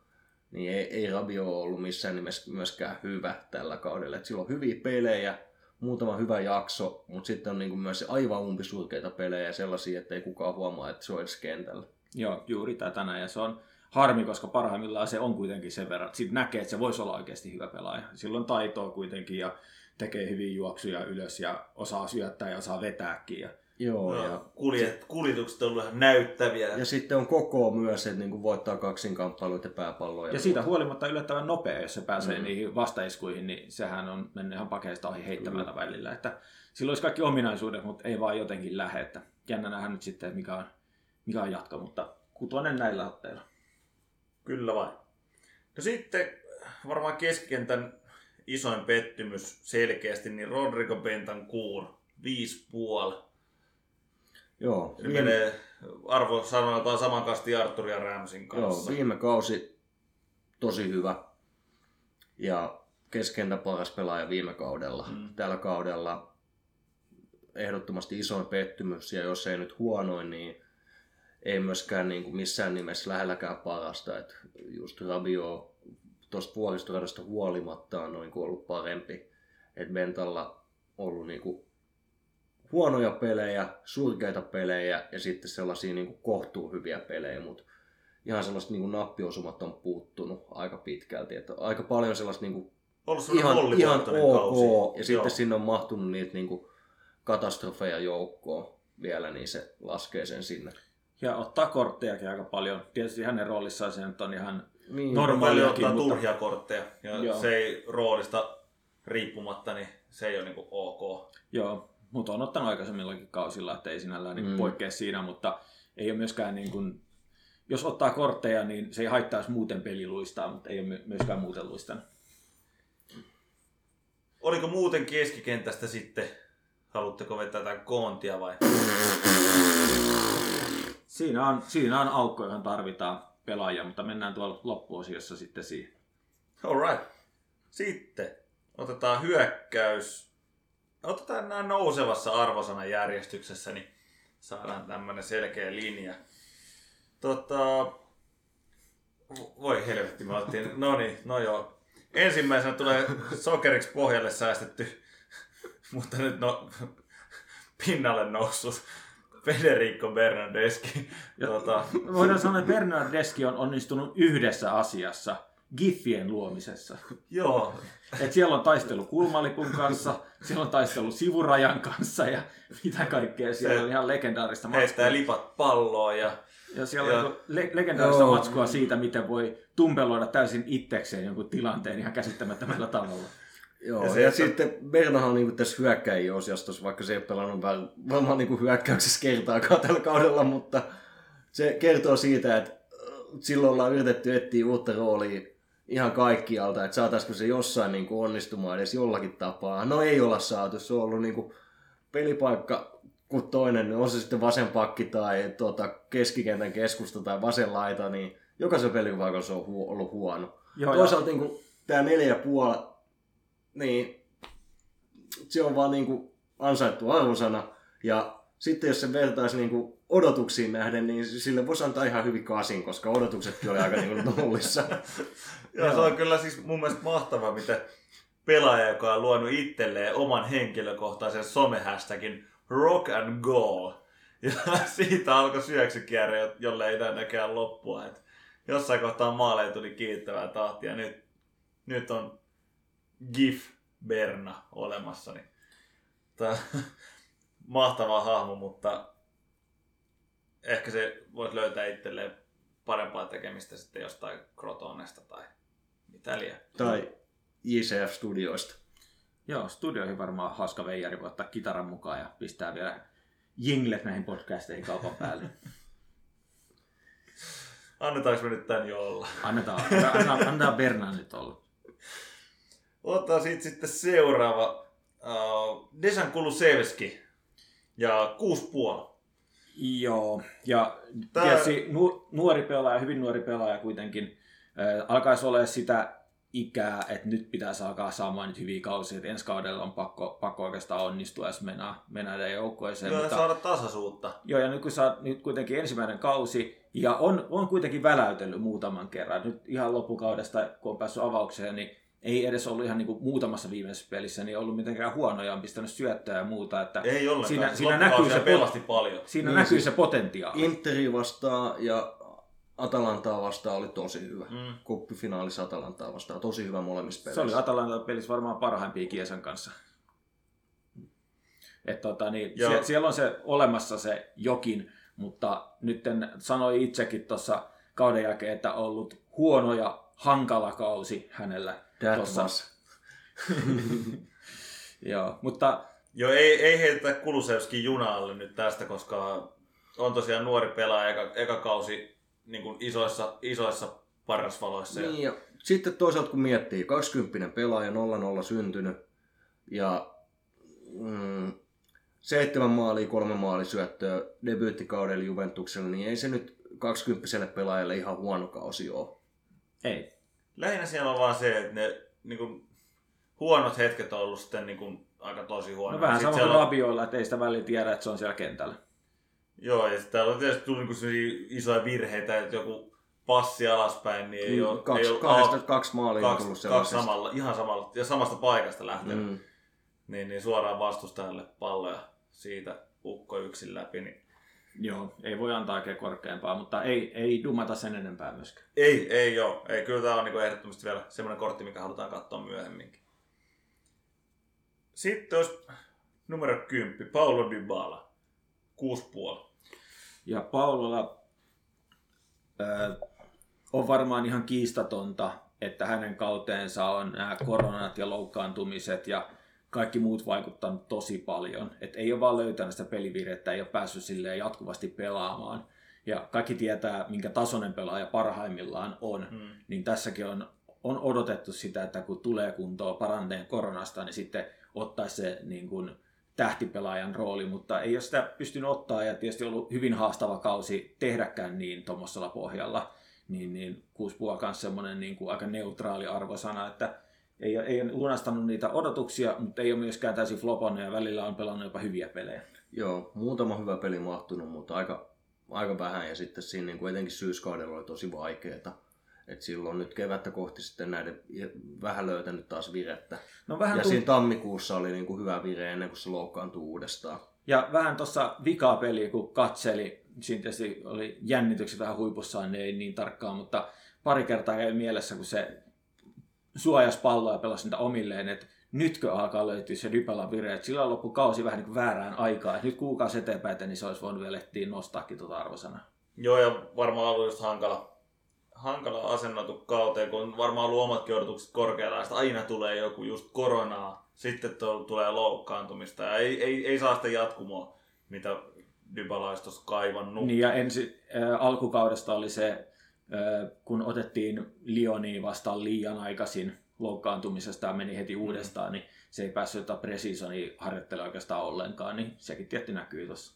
niin ei, ei Rabio ollut missään nimessä myöskään hyvä tällä kaudella. Sillä on hyviä pelejä, muutama hyvä jakso, mutta sitten on niinku myös aivan umpisurkeita pelejä sellaisia, että ei kukaan huomaa, että se on edes kentällä. Joo, juuri tätä. Ja se on harmi, koska parhaimmillaan se on kuitenkin sen verran. Sitten näkee, että se voisi olla oikeasti hyvä pelaaja. Silloin taitoa kuitenkin ja tekee hyviä juoksuja ylös ja osaa syöttää ja osaa vetääkin. Ja Joo, ja No, kuljet, kuljetukset on ollut ihan näyttäviä. Ja sitten on koko myös, että niinku voittaa kaksinkamppailuita pääpalloja. Ja siitä huolimatta yllättävän nopea, jos se pääsee Mm. niihin vastaiskuihin, niin sehän on mennyt ihan pakeista ohi heittämällä välillä. Että sillä olisi kaikki ominaisuudet, mutta ei vaan jotenkin lähde. Että jännä nähdä nyt sitten, mikä on, mikä on jatko, mutta kutonen näillä otteilla. Kyllä vain. No sitten varmaan keskikentän isoin pettymys selkeästi, niin Rodrigo Bentancourt, 5,5. Joo, Se viime, menee arvosanoiltaan saman kasti Artur ja Ramsin joo, kanssa. viime kausi tosi hyvä. Ja keskentä paras pelaaja viime kaudella. Mm. Tällä kaudella ehdottomasti isoin pettymys, ja jos ei nyt huonoin, niin ei myöskään niin kuin missään nimessä lähelläkään parasta. Et just Rabio tuosta vuoristoradasta huolimatta on noin kuin ollut parempi. Et Bentalla ollut niin kuin huonoja pelejä, surkeita pelejä ja sitten sellaisia niin kuin kohtuu hyviä pelejä, mutta ihan sellaiset niin kuin nappiosumat on puuttunut aika pitkälti. Että aika paljon sellaista niin kuin ihan, ihan ok, kausi. ja sitten Joo. sinne on mahtunut niitä niin kuin katastrofeja joukkoon vielä, niin se laskee sen sinne. Ja ottaa korttejakin aika paljon. Tietysti hänen roolissaan se nyt on ihan niin, normaalia. ottaa mutta... turhia kortteja, ja Joo. se ei roolista riippumatta, niin se ei ole niin ok. Joo, mutta on ottanut aikaisemmillakin kausilla, että ei sinällään niin mm. poikkea siinä, mutta ei ole myöskään niin kuin, jos ottaa kortteja, niin se ei haittaisi muuten peliluistaa, mutta ei ole myöskään muuten luistanut. Oliko muuten keskikentästä sitten, haluatteko vetää jotain koontia vai? Siinä on, siinä on aukko, johon tarvitaan pelaajia, mutta mennään tuolla loppuosiossa sitten siihen. Alright. Sitten otetaan hyökkäys. Otetaan nämä nousevassa arvosanan järjestyksessä, niin saadaan tämmönen selkeä linja. Tota, voi helvetti, me oltiin, no niin, no joo. Ensimmäisenä tulee sokeriksi pohjalle säästetty, mutta nyt no, pinnalle noussut Federico Bernardeschi. Tuota... Voidaan sanoa, että Bernardeschi on onnistunut yhdessä asiassa, GIFien luomisessa. Joo. Et siellä on taistelu kulmalipun kanssa, siellä on taistelu sivurajan kanssa ja mitä kaikkea. Siellä on ihan legendaarista matskua. Heittää lipat palloa ja... Ja siellä ja... on le- legendaarista Joo. matskua siitä, miten voi tumpeloida täysin itsekseen jonkun tilanteen ihan käsittämättömällä tavalla. Joo, ja, se, ja että... sitten Bernahan on niin tässä hyökkäjien osiostossa, vaikka se ei ole pelannut varmaan niin hyökkäyksessä kertaakaan tällä kaudella, mutta se kertoo siitä, että silloin ollaan yritetty etsiä uutta roolia ihan kaikkialta, että saataisiko se jossain niin kuin onnistumaan edes jollakin tapaa. No ei olla saatu, se on ollut niin kuin pelipaikka kuin toinen, on se sitten vasen pakki tai tuota, keskikentän keskusta tai vasen laita, niin jokaisen pelipaikalla se on hu- ollut huono. Joo, Toisaalta niin kuin, tämä neljä puoli, niin se on vaan niin kuin ansaittu arvosana. Ja sitten jos se vertaisi niin kuin odotuksiin nähden, niin sille voisi antaa ihan hyvin kasin, koska odotuksetkin oli aika niin nollissa. ja se on kyllä siis mun mielestä mahtavaa, miten pelaaja, joka on luonut itselleen oman henkilökohtaisen somehästäkin rock and goal. Ja siitä alkoi syöksykierre, jolle ei näkään loppua. Et jossain kohtaa maaleja tuli kiittävää tahtia. Nyt, nyt on GIF Berna olemassa. Niin tää, mahtava hahmo, mutta ehkä se voisi löytää itselleen parempaa tekemistä sitten jostain Crotonesta tai mitä liian. Tai JCF Studioista. Joo, studioihin varmaan hauska veijari voi ottaa kitaran mukaan ja pistää vielä jinglet näihin podcasteihin kaupan päälle. Annetaanko me nyt tän jo olla? Annetaan, annetaan, annetaan Bernan nyt olla. Otetaan siitä sitten seuraava. Uh, Desan Kulusevski ja kuusi puoli. Joo, ja Tää... tietysti nu, nuori pelaaja, hyvin nuori pelaaja kuitenkin, äh, alkaisi olla sitä ikää, että nyt pitäisi alkaa saamaan nyt hyviä kausia, että ensi kaudella on pakko, pakko oikeastaan onnistua, jos mennään, mennään joukkueeseen. Joo, mutta, saada tasaisuutta. Joo, ja nyt kun saa nyt kuitenkin ensimmäinen kausi, ja on, on kuitenkin väläytellyt muutaman kerran, nyt ihan loppukaudesta, kun on päässyt avaukseen, niin ei edes ollut ihan niin kuin muutamassa viimeisessä pelissä niin ollut mitenkään huonoja, on pistänyt syöttöä ja muuta. Että ei ollenkaan. Siinä, siinä näkyy, se, pelasti paljon. Siinä niin, näkyy siis se potentiaali. Interi vastaan ja Atalantaa vastaan oli tosi hyvä. Mm. Kuppifinaalissa Atalantaa vastaan tosi hyvä molemmissa pelissä. Se oli Atalanta pelissä varmaan parhaimpia Kiesan kanssa. Et tota, niin, sie, siellä on se olemassa se jokin, mutta nyt sanoi itsekin tuossa kauden jälkeen, että on ollut huono ja hankala kausi hänellä That tossa. Was. Joo, mutta... Joo, ei, ei heitetä Kulusevskin junalle nyt tästä, koska on tosiaan nuori pelaaja, eka, eka kausi niin kuin isoissa, isoissa parasvaloissa. Niin, ja sitten toisaalta kun miettii, 20 pelaaja, 0-0 syntynyt, ja mm, seitsemän maalia, kolme maalisyöttöä debyyttikaudella Juventuksella, niin ei se nyt 20 pelaajalle ihan huono kausi ole. Ei. Lähinnä siellä on vaan se, että ne niin kuin, huonot hetket on ollut sitten niin kuin, aika tosi huonoja. No vähän sama kuin on- Rabioilla, että ei sitä väliä tiedä, että se on siellä kentällä. Joo, ja sitten täällä on tietysti tullut niin isoja virheitä, että joku passi alaspäin, niin ei ole, Mm, kaksi, ei ole kahdesta, kaksi maalia on kaksi, tullut kaksi samalla, ihan samalla, ja samasta paikasta lähtenyt. Mm. Niin, niin suoraan vastustajalle palloja siitä ukko yksin läpi. Niin Joo, ei voi antaa oikein korkeampaa, mutta ei, ei dumata sen enempää myöskään. ei, ei joo. Ei, kyllä tämä on niin ehdottomasti vielä semmoinen kortti, mikä halutaan katsoa myöhemminkin. Sitten olisi numero 10, Paulo Dybala. 6,5. Ja Paulolla ö, on varmaan ihan kiistatonta, että hänen kauteensa on nämä koronat ja loukkaantumiset ja kaikki muut vaikuttanut tosi paljon. Et ei ole vaan löytänyt sitä pelivirettä, ei ole päässyt silleen jatkuvasti pelaamaan. Ja kaikki tietää, minkä tasoinen pelaaja parhaimmillaan on. Mm. Niin tässäkin on, on odotettu sitä, että kun tulee kuntoon paranneen koronasta, niin sitten ottaisi se niin kuin, tähtipelaajan rooli, mutta ei ole sitä pystynyt ottaa ja tietysti ollut hyvin haastava kausi tehdäkään niin tuommoisella pohjalla. Niin, niin 6 on myös semmoinen niin kuin aika neutraali arvosana, että ei, ei ole lunastanut niitä odotuksia, mutta ei ole myöskään täysin flopannut ja välillä on pelannut jopa hyviä pelejä. Joo, muutama hyvä peli mahtunut, mutta aika, aika vähän ja sitten siinä niin kuin etenkin syyskaudella oli tosi vaikeeta. Et silloin nyt kevättä kohti sitten näiden vähän löytänyt taas virettä. No vähän ja tunt- siinä tammikuussa oli niin kuin hyvä vire ennen kuin se loukkaantui uudestaan. Ja vähän tuossa vikaa peliä, kun katseli, siinä tietysti oli jännitykset vähän huipussaan, niin ei niin tarkkaan, mutta pari kertaa kävi mielessä, kun se suojas palloa ja pelasi niitä omilleen, että nytkö alkaa löytyä se Dybalan vire, että sillä loppui kausi vähän niin väärään aikaan, että nyt kuukausi eteenpäin, niin se olisi voinut vielä ehtiä nostaakin tuota arvosana. Joo, ja varmaan ollut just hankala, hankala asennoitu kauteen, kun varmaan ollut omatkin odotukset korkealla, aina tulee joku just koronaa, sitten to, tulee loukkaantumista, ja ei, ei, ei saa sitä jatkumoa, mitä Dybala olisi kaivannut. Niin ja ensi, äh, alkukaudesta oli se, kun otettiin Lioniin vastaan liian aikaisin loukkaantumisesta ja meni heti uudestaan, niin se ei päässyt jotain precisionia harjoittelemaan oikeastaan ollenkaan, niin sekin tietty näkyy tuossa.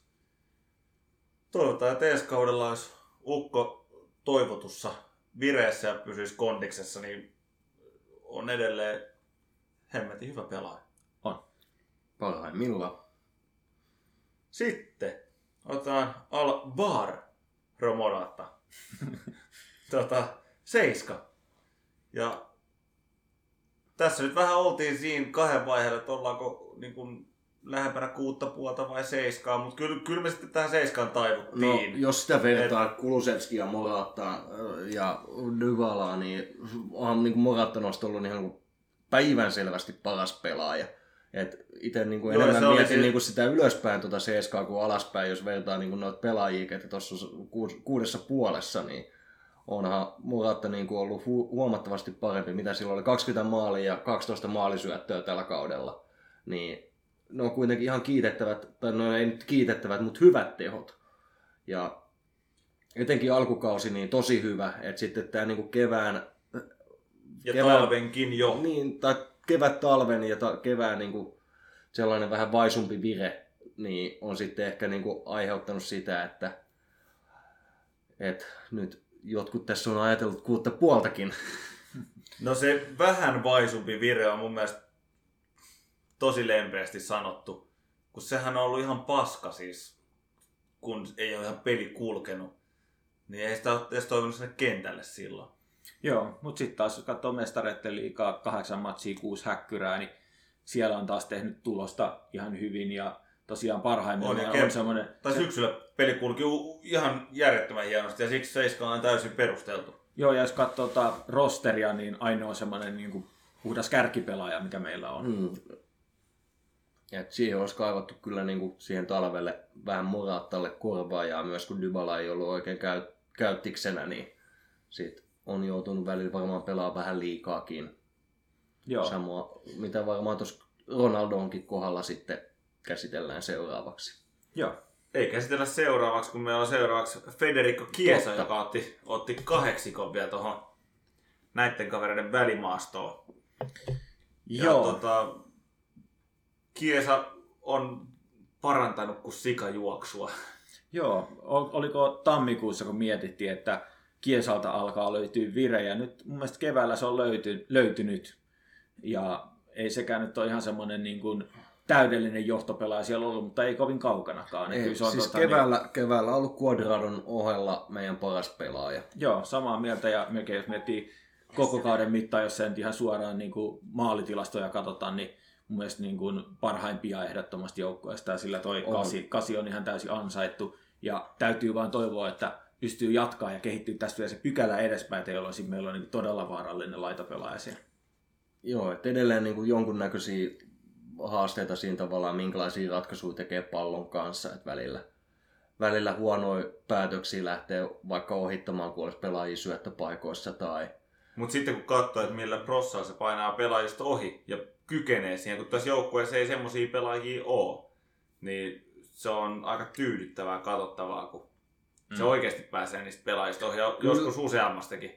Toivotaan, että ensi kaudella olisi Ukko toivotussa vireessä ja pysyisi kondiksessa, niin on edelleen hemmetin hyvä pelaaja. Parhaimmillaan. Sitten otetaan Al Bar Romorata. tota, seiska. Ja tässä nyt vähän oltiin siinä kahden vaiheella, että ollaanko niin kuin, lähempänä kuutta puolta vai seiskaa, mutta kyllä, kyllä me sitten tähän seiskaan No, taivuttiin. jos sitä vertaa Kulusevskia, Moratta ja Dyvalaa, niin onhan niin kuin Moratta noista ollut ihan niin päivän selvästi paras pelaaja. Et itse niin kuin enemmän oli mietin se- niin kuin sitä ylöspäin tuota seiskaa kuin alaspäin, jos vertaa niin kuin noita pelaajia, ketä tuossa kuudessa puolessa, niin onhan Moratta niin kuin ollut hu- huomattavasti parempi, mitä silloin oli 20 maalia ja 12 maalisyöttöä tällä kaudella. Niin ne on kuitenkin ihan kiitettävät, tai no ei nyt kiitettävät, mutta hyvät tehot. Ja etenkin alkukausi niin tosi hyvä, että sitten tämä niinku kevään, ja kevään- talvenkin jo. niin, tai kevät talven ja ta, kevään niinku sellainen vähän vaisumpi vire, niin on sitten ehkä niinku aiheuttanut sitä, että et nyt jotkut tässä on ajatellut kuutta puoltakin. No se vähän vaisumpi vire on mun mielestä tosi lempeästi sanottu, kun sehän on ollut ihan paska siis, kun ei ole ihan peli kulkenut. Niin ei sitä ole edes toivonut sinne kentälle silloin. Joo, mutta sitten taas jos katsoo mestareiden liikaa kahdeksan matsia, kuusi häkkyrää, niin siellä on taas tehnyt tulosta ihan hyvin ja tosiaan On, parhaimmillaan ja on, ker- on semmoinen... Tai syksyllä peli kulki ihan järjettömän hienosti ja siksi Seiska on täysin perusteltu. Joo, ja jos katsoo tota rosteria, niin ainoa semmoinen niin kuin puhdas kärkipelaaja, mikä meillä on. Mm. Et siihen olisi kaivattu kyllä niinku siihen talvelle vähän Morattalle korvaajaa myös, kun Dybala ei ollut oikein käy, käyttiksenä, niin sit on joutunut välillä varmaan pelaamaan vähän liikaakin. Joo. Samoa, mitä varmaan tuossa Ronaldonkin kohdalla sitten käsitellään seuraavaksi. Joo. Ei käsitellä seuraavaksi, kun meillä on seuraavaksi Federico Chiesa, Totta. joka otti, otti kahdeksikon vielä tuohon näiden kavereiden välimaastoon. Ja Joo. Tota, Chiesa on parantanut kuin sikajuoksua. Joo, Ol- oliko tammikuussa, kun mietittiin, että Kiesalta alkaa löytyä vire, ja nyt mun mielestä keväällä se on löyty, löytynyt. Ja ei sekään nyt ole ihan semmoinen niin kuin täydellinen johtopelaaja siellä ollut, mutta ei kovin kaukanakaan. Niin Ei, kyllä se on siis tota, keväällä, niin... keväällä ollut Quadradon ohella meidän paras pelaaja. Joo, samaa mieltä, ja melkein jos miettii koko kauden mittaan, jos sen ihan suoraan niin kuin maalitilastoja katsotaan, niin mun mielestä niin kuin parhaimpia ehdottomasti joukkueesta, sillä toi On. kasi, kasi on ihan täysin ansaittu, ja täytyy vaan toivoa, että pystyy jatkaa ja kehittyä tästä vielä se pykälä edespäin, jolloin meillä on niin todella vaarallinen laitapelaaja siellä. Joo, että edelleen niin kuin jonkunnäköisiä haasteita siinä tavallaan, minkälaisia ratkaisuja tekee pallon kanssa, että välillä, välillä huonoja päätöksiä lähtee vaikka ohittamaan, kun olisi pelaajia syöttöpaikoissa tai Mutta sitten kun katsoo, että millä prossaa se painaa pelaajista ohi ja kykenee siihen, kun tässä joukkueessa ei semmoisia pelaajia ole, niin se on aika tyydyttävää katsottavaa, kun mm. se oikeasti pääsee niistä pelaajista ohi, joskus useammastakin.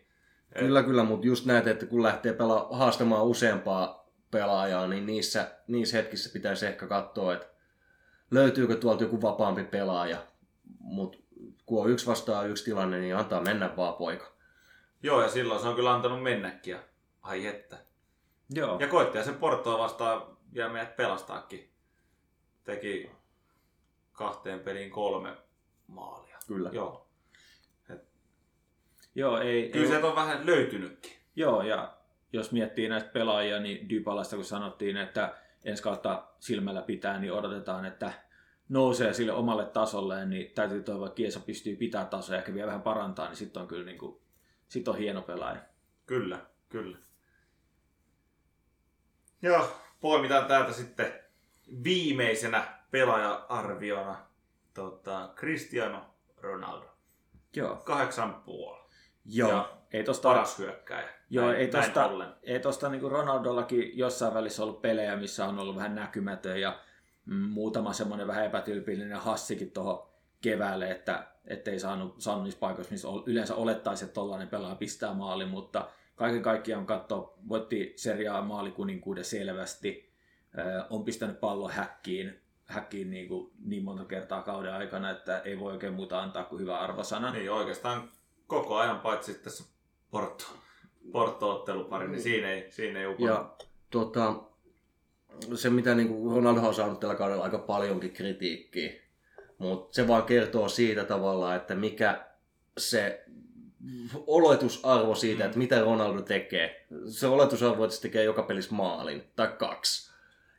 Et- Kyllä, kyllä, mutta just näet, että kun lähtee pela- haastamaan useampaa pelaajaa, niin niissä, niissä hetkissä pitäisi ehkä katsoa, että löytyykö tuolta joku vapaampi pelaaja. Mutta kun on yksi vastaan yksi tilanne, niin antaa mennä vaan poika. Joo, ja silloin se on kyllä antanut mennäkin. Ja... Ai että. Joo. Ja koitti ja sen Portoa vastaan ja meidät pelastaakin. Teki kahteen peliin kolme maalia. Kyllä. Joo. Joo, ei, Kyllä ei, sieltä on vähän löytynytkin. Joo, ja jos miettii näistä pelaajia, niin Dybalasta kun sanottiin, että ensi kautta silmällä pitää, niin odotetaan, että nousee sille omalle tasolleen, niin täytyy toivoa, että Kiesa pystyy pitämään tasoa ja ehkä vielä vähän parantaa, niin sitten on kyllä niin kuin, sit on hieno pelaaja. Kyllä, kyllä. Joo, poimitaan täältä sitten viimeisenä pelaaja-arviona tota, Cristiano Ronaldo. Joo. Kahdeksan puoli. Joo. Ja ei tosta, Paras hyökkäjä. Joo, näin, ei tosta- ollen. ei tosta niin Ronaldollakin jossain välissä ollut pelejä, missä on ollut vähän näkymätön ja mm, muutama semmoinen vähän epätyypillinen hassikin tuohon keväälle, että ettei saanut, saanut niissä paikoissa, missä yleensä olettaisiin, että tollainen pelaaja pistää maali, mutta kaiken kaikkiaan katso, voitti seriaa maalikuninkuuden selvästi, Ö, on pistänyt pallon häkkiin, häkkiin niin, kuin niin monta kertaa kauden aikana, että ei voi oikein muuta antaa kuin hyvä arvosana. Niin oikeastaan koko ajan paitsi tässä Porto, Porto-ottelupari, niin siinä ei, siinä ei uponnut. Ja tota, se, mitä niin Ronaldo on saanut tällä kaudella aika paljonkin kritiikkiä, mutta se vaan kertoo siitä tavallaan, että mikä se oletusarvo siitä, että mitä Ronaldo tekee. Se oletusarvo, että se tekee joka pelissä maalin tai kaksi.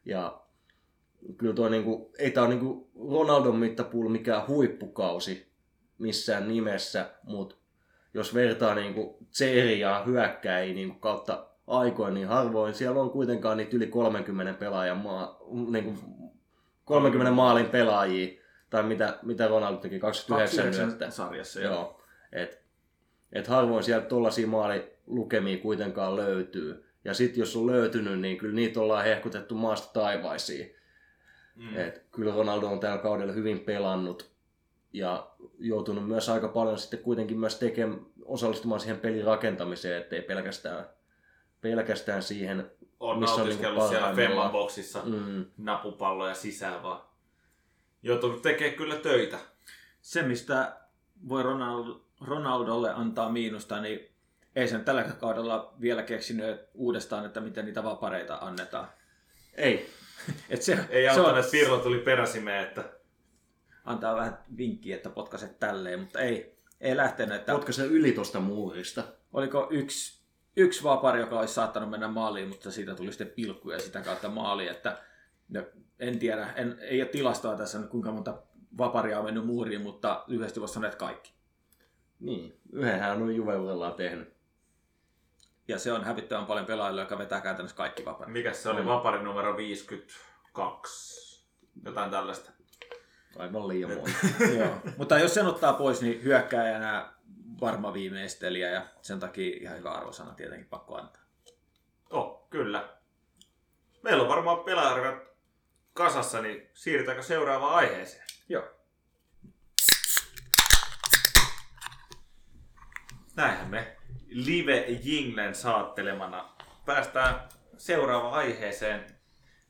Ja kyllä tuo niinku, ei tämä ole niinku Ronaldon mittapuulla mikään huippukausi missään nimessä, mutta jos vertaa niinku seriaa hyökkäjiä niinku kautta aikoin, niin harvoin siellä on kuitenkaan niitä yli 30 pelaajan maa, niinku 30 maalin pelaajia, tai mitä, mitä Ronaldo teki, 29 29 lyöttä. sarjassa, joo. Joo. Et, et harvoin sieltä tollaisia maalilukemia kuitenkaan löytyy. Ja sitten jos on löytynyt, niin kyllä niitä ollaan hehkutettu maasta taivaisiin. Mm. Et kyllä Ronaldo on tällä kaudella hyvin pelannut ja joutunut myös aika paljon sitten kuitenkin myös tekemään, osallistumaan siihen pelin rakentamiseen, ettei pelkästään, pelkästään siihen. on missä on niinku siellä. Femman boksissa Mm, napupalloja sisään vaan. Joutunut tekemään kyllä töitä. se, mistä voi Ronaldo, Ronaldolle antaa miinusta, niin ei sen tällä kaudella vielä keksinyt uudestaan, että miten niitä vapareita annetaan. ei, Et se, Ei se on, että Pirlo tuli peräsimeen, että antaa vähän vinkkiä, että potkaset tälleen, mutta ei, ei lähtenyt. Että potkaise yli tuosta muurista. oliko yksi, yksi vapari, joka olisi saattanut mennä maaliin, mutta siitä tuli sitten pilkku ja sitä kautta maali. Että, no, en tiedä, en, ei ole tilastoa tässä nyt kuinka monta vaparia on mennyt muuriin, mutta lyhyesti voisi sanoa, että kaikki. Niin, yhdenhän on Juveurellaan tehnyt. Ja se on hävittävän paljon pelaajille, joka vetää käytännössä kaikki vaparit. mikä se oli, Mm. vapari numero 52. Jotain tällaista. Aivan liian monta. Joo. Mutta jos sen ottaa pois, niin hyökkääjänä varma viimeistelijä ja sen takia ihan hyvä arvosana tietenkin pakko antaa. Oh, kyllä. Meillä on varmaan pelaajarvet kasassa, niin siirrytäänkö seuraavaan aiheeseen? Joo. Näinhän me live jinglen saattelemana päästään seuraavaan aiheeseen.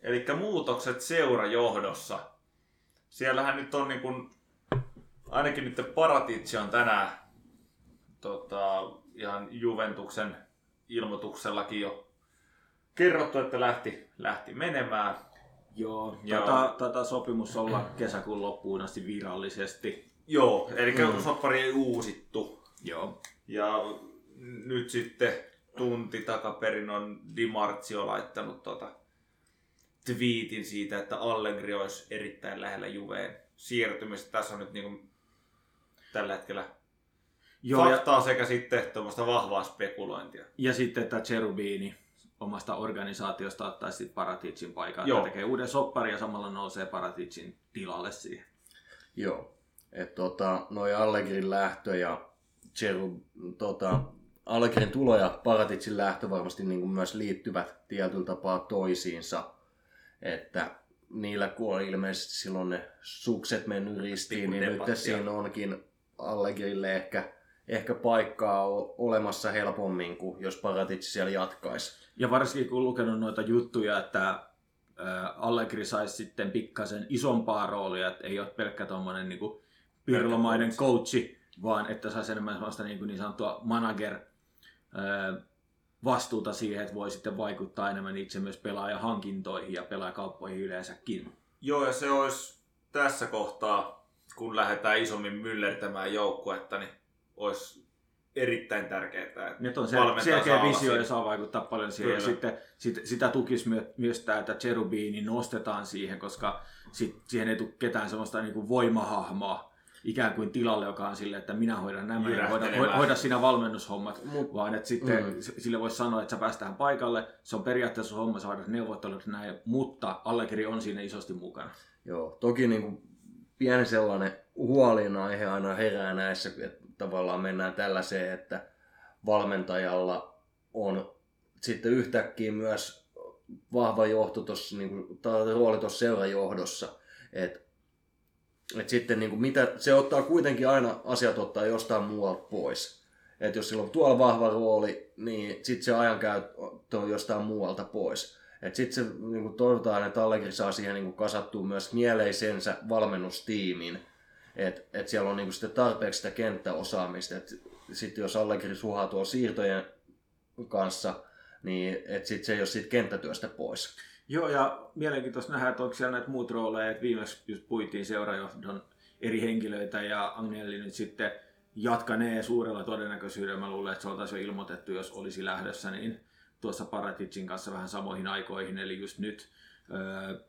Eli muutokset seurajohdossa. Siellähän nyt on niin kuin, ainakin nyt Paratici on tänään tota, ihan Juventuksen ilmoituksellakin jo kerrottu, että lähti, lähti menemään. Joo, Joo. Tätä, tätä sopimus olla kesäkuun loppuun asti virallisesti. Joo, eli Mm. soppari ei uusittu. Joo. Ja nyt sitten tunti takaperin on Di Marzio laittanut tota twiitin siitä, että Allegri olisi erittäin lähellä Juveen siirtymistä. Tässä on nyt niinku tällä hetkellä Joo, ja, faktaa sekä sitten tuommoista vahvaa spekulointia. ja sitten että Cherubini omasta organisaatiosta ottaisi sitten Paraticin paikan, Joo. tekee uuden soppari ja samalla nousee Paraticin tilalle siihen. Joo. Et tota, noi Allegrin lähtö ja Cheru, tota, Allegrin tulo ja Paratitsin lähtö varmasti niin kuin myös liittyvät tietyllä tapaa toisiinsa. Että niillä kun on ilmeisesti silloin ne sukset mennyt ristiin, niin nyt siinä onkin Allegrille ehkä, ehkä paikkaa olemassa helpommin kuin jos Paratitsi siellä jatkaisi. Ja varsinkin kun lukenut noita juttuja, että Allegri saisi sitten pikkasen isompaa roolia, että ei ole pelkkä tuommoinen niin pirlomainen coachi, vaan että saisi enemmän sellaista niin, kuin niin sanottua manager vastuuta siihen, että voi sitten vaikuttaa enemmän itse myös pelaajahankintoihin ja pelaajakauppoihin yleensäkin. Joo, ja se olisi tässä kohtaa, kun lähdetään isommin myllertämään joukkuetta, niin olisi erittäin tärkeää, että Nyt on se valmentaja selkeä visio ja saa vaikuttaa paljon siihen. Ja Kyllä. sitten sit, sitä tukisi myö, myös tämä, että Cherubini nostetaan siihen, koska sit, siihen ei tule ketään sellaista niin kuin voimahahmoa ikään kuin tilalle, joka on silleen, että minä hoidan nämä ja hoida, hoida sinä valmennushommat, Mut- vaan että sitten Mm. sille voisi sanoa, että sä pääst tähän paikalle, se on periaatteessa sun homma, sä hoidat neuvottelut näin, mutta Allegri on siinä isosti mukana. Joo, toki niin kuin pieni sellainen huolinaihe aina herää näissä, että tavallaan mennään tällaiseen, että valmentajalla on sitten yhtäkkiä myös vahva johto tossa, niin kuin, tai rooli tuossa seurajohdossa. Et, et sitten niin kuin mitä, se ottaa kuitenkin aina asiat ottaa jostain muualta pois. Et jos sillä on tuolla vahva rooli, niin sitten se ajankäyttö on jostain muualta pois. Et sitten se niin kuin toivotaan, että Allegri saa siihen niin kuin kasattua myös mieleisensä valmennustiimin. Että et siellä on niin kuin sitten tarpeeksi sitä kenttäosaamista. Sitten jos Allegri suhaa tuolla siirtojen kanssa, niin että sitten se ei ole siitä kenttätyöstä pois. Joo, ja mielenkiintoista nähdä, että onko siellä näitä muut rooleja, että viimeksi just puitiin seurajohdon eri henkilöitä ja Agnelli nyt sitten jatkanee suurella todennäköisyydellä. Mä luulen, että se oltaisiin jo ilmoitettu, jos olisi lähdössä, niin tuossa Paraticin kanssa vähän samoihin aikoihin, eli just nyt. Öö,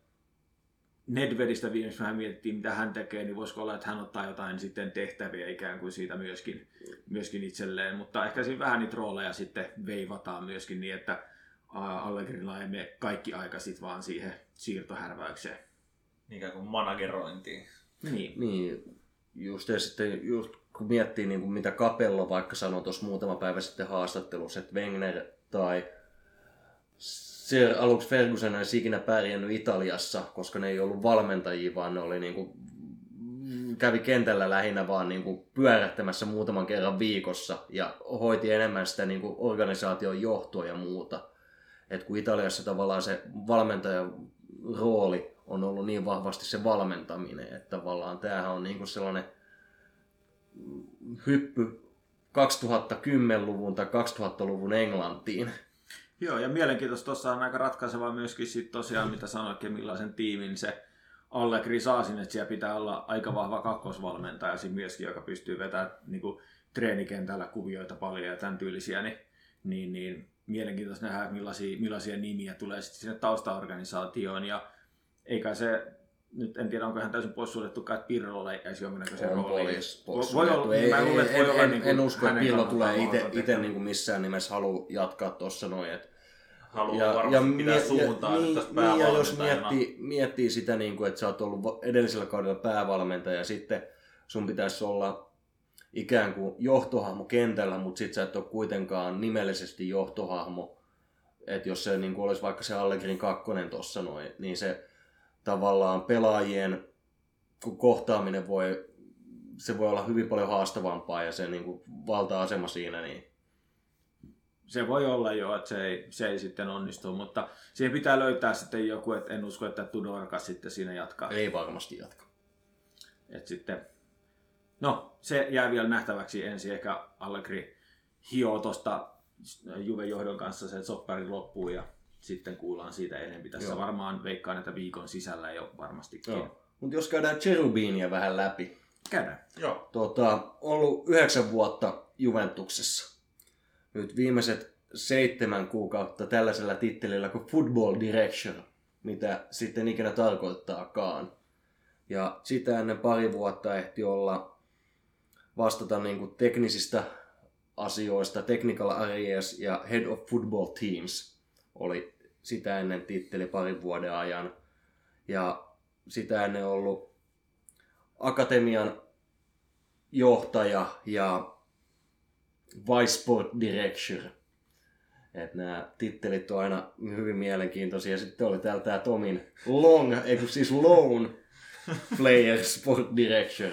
Nedvedistä viimeksi vähän mietittiin, mitä hän tekee, niin voisiko olla, että hän ottaa jotain sitten tehtäviä ikään kuin siitä myöskin, myöskin itselleen, mutta ehkä siinä vähän niitä rooleja sitten veivataan myöskin niin, että Allegrilla ei mene kaikki aika sit vaan siihen siirtohärväykseen. ikään kuin managerointiin. Niin. Niin, just ja sitten just kun miettii niin kuin mitä Capello vaikka sanoi tuossa muutama päivä sitten haastattelussa, että Wenger tai Sir Alex Ferguson olisi ikinä pärjännyt Italiassa, koska ne ei ollut valmentajia, vaan ne oli niin kuin, kävi kentällä lähinnä vaan niin kuin pyörähtämässä muutaman kerran viikossa ja hoiti enemmän sitä niin kuin organisaation johtoa ja muuta. Et kun Italiassa tavallaan se valmentajan rooli on ollut niin vahvasti se valmentaminen, että tavallaan tämähän on niin kuin sellainen hyppy 2010-luvun tai 2000-luvun Englantiin. Joo, ja mielenkiintoista tuossa on aika ratkaisevaa myöskin sit tosiaan, mitä sanoikin, millaisen tiimin se Allegri saa sinne, että siellä pitää olla aika vahva kakkosvalmentaja siinä myöskin, joka pystyy vetämään niin kuin, treenikentällä kuvioita paljon ja tämän tyylisiä, niin, niin, niin mielenkiintoista nähdä, millaisia, millaisia nimiä tulee sitten sinne taustaorganisaatioon, ja eikä se, nyt en tiedä, onko hän täysin poissuljettukaan, että Pirrolla jäisi jonkinnäköisen On rooliin. pois, Voi- olla, niin mä luulen, että voi en, olla en, niin en usko, että kannaltaan tulee itse, niin kuin missään nimessä halua jatkaa tuossa noin. Et, Haluaa ja, varmasti pitää suuntaa ja, nyt niin, niin, ja jos miettii, miettii sitä, niin kuin, että sä oot ollut edellisellä kaudella päävalmentaja ja sitten sun pitäisi olla ikään kuin johtohahmo kentällä, mutta sit sä et ole kuitenkaan nimellisesti johtohahmo. Että jos se niin kuin olisi vaikka se Allegrin kakkonen tuossa noin, niin se tavallaan pelaajien ko- kohtaaminen voi, se voi olla hyvin paljon haastavampaa ja se niin kuin valta-asema siinä, niin se voi olla jo, että se ei, se ei sitten onnistu, mutta siihen pitää löytää sitten joku, että en usko, että Tudorkas sitten siinä jatkaa. ei varmasti jatka. Että sitten No, se jää vielä nähtäväksi ensin. Ehkä Allegri hioo tuosta Juven johdon kanssa sen sopparin loppuun ja sitten kuullaan siitä enemmän. Tässä Joo. varmaan veikkaan, että viikon sisällä jo varmastikin. Joo. Mutta jos käydään Cherubinia vähän läpi. Käydään. Joo. Tota, ollut yhdeksän vuotta Juventuksessa. Nyt viimeiset seitsemän kuukautta tällaisella tittelillä kuin Football Director, mitä sitten ikinä tarkoittaakaan. Ja sitä ennen pari vuotta ehti olla vastata niin kuin teknisistä asioista, Technical Areas ja Head of Football Teams oli sitä ennen titteli parin vuoden ajan. Ja sitä ennen ollut akatemian johtaja ja vice sport director. Et nämä tittelit on aina hyvin mielenkiintoisia. Ja sitten oli täällä tämä Tomin long, ei siis lone player sport director.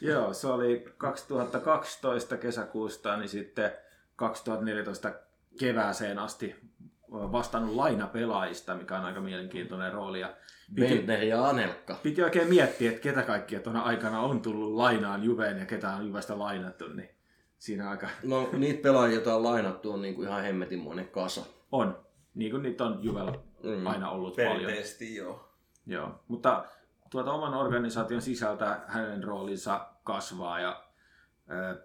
Joo, se oli 2012 kesäkuusta, niin sitten 2014 kevääseen asti vastannut lainapelaajista, mikä on aika mielenkiintoinen rooli. Ja piti, ja Anelka. piti oikein miettiä, että ketä kaikkia tuona aikana on tullut lainaan Juveen ja ketä on Juvesta lainattu, niin siinä aika No niitä pelaajia, joita on lainattu, on niinku ihan hemmetinmoinen kasa. on. Niin kuin niitä on Juvella Mm. aina ollut paljon. Perinteisesti joo. Joo, mutta tuota oman organisaation sisältä hänen roolinsa kasvaa ja ää,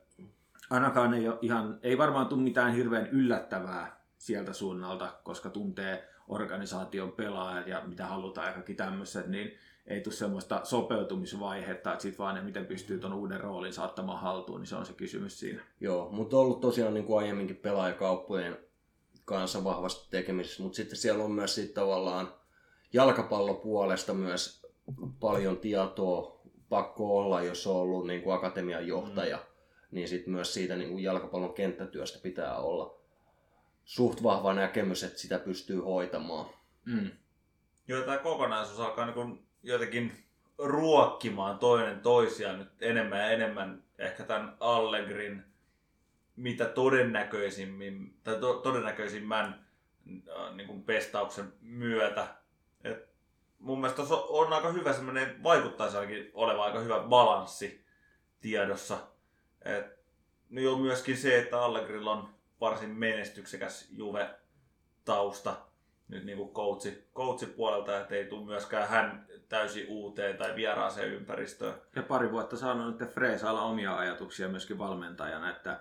ainakaan ei, ole ihan, ei varmaan tule mitään hirveän yllättävää sieltä suunnalta, koska tuntee organisaation pelaajat ja mitä halutaan ja kaikki tämmöiset, niin ei tule semmoista sopeutumisvaihetta, että sitten vaan ne, miten pystyy tuon uuden roolin saattamaan haltuun, niin se on se kysymys siinä. Joo, mutta on ollut tosiaan niin kuin aiemminkin pelaajakauppojen kanssa vahvasti tekemisissä, mutta sitten siellä on myös sit tavallaan jalkapallopuolesta myös paljon tietoa pakko olla, jos on ollut niin kuin akatemian johtaja, mm. niin sitten myös siitä niin kuin jalkapallon kenttätyöstä pitää olla suht vahva näkemys, että sitä pystyy hoitamaan. Mm. Joo, tämä kokonaisuus alkaa niin jotenkin ruokkimaan toinen toisiaan nyt enemmän ja enemmän ehkä tämän Allegrin mitä todennäköisimmin, tai to, todennäköisimmän äh, niin kuin pestauksen myötä. Et mun mielestä on, on aika hyvä semmoinen, vaikuttaisi ainakin oleva aika hyvä balanssi tiedossa. Et, no joo, myöskin se, että Allegrilla on varsin menestyksekäs Juve-tausta nyt niin kuin coachi, coachipuolelta, että ei tule myöskään hän täysin uuteen tai vieraaseen ympäristöön. Ja pari vuotta saanut nyt Freesalla omia ajatuksia myöskin valmentajana, että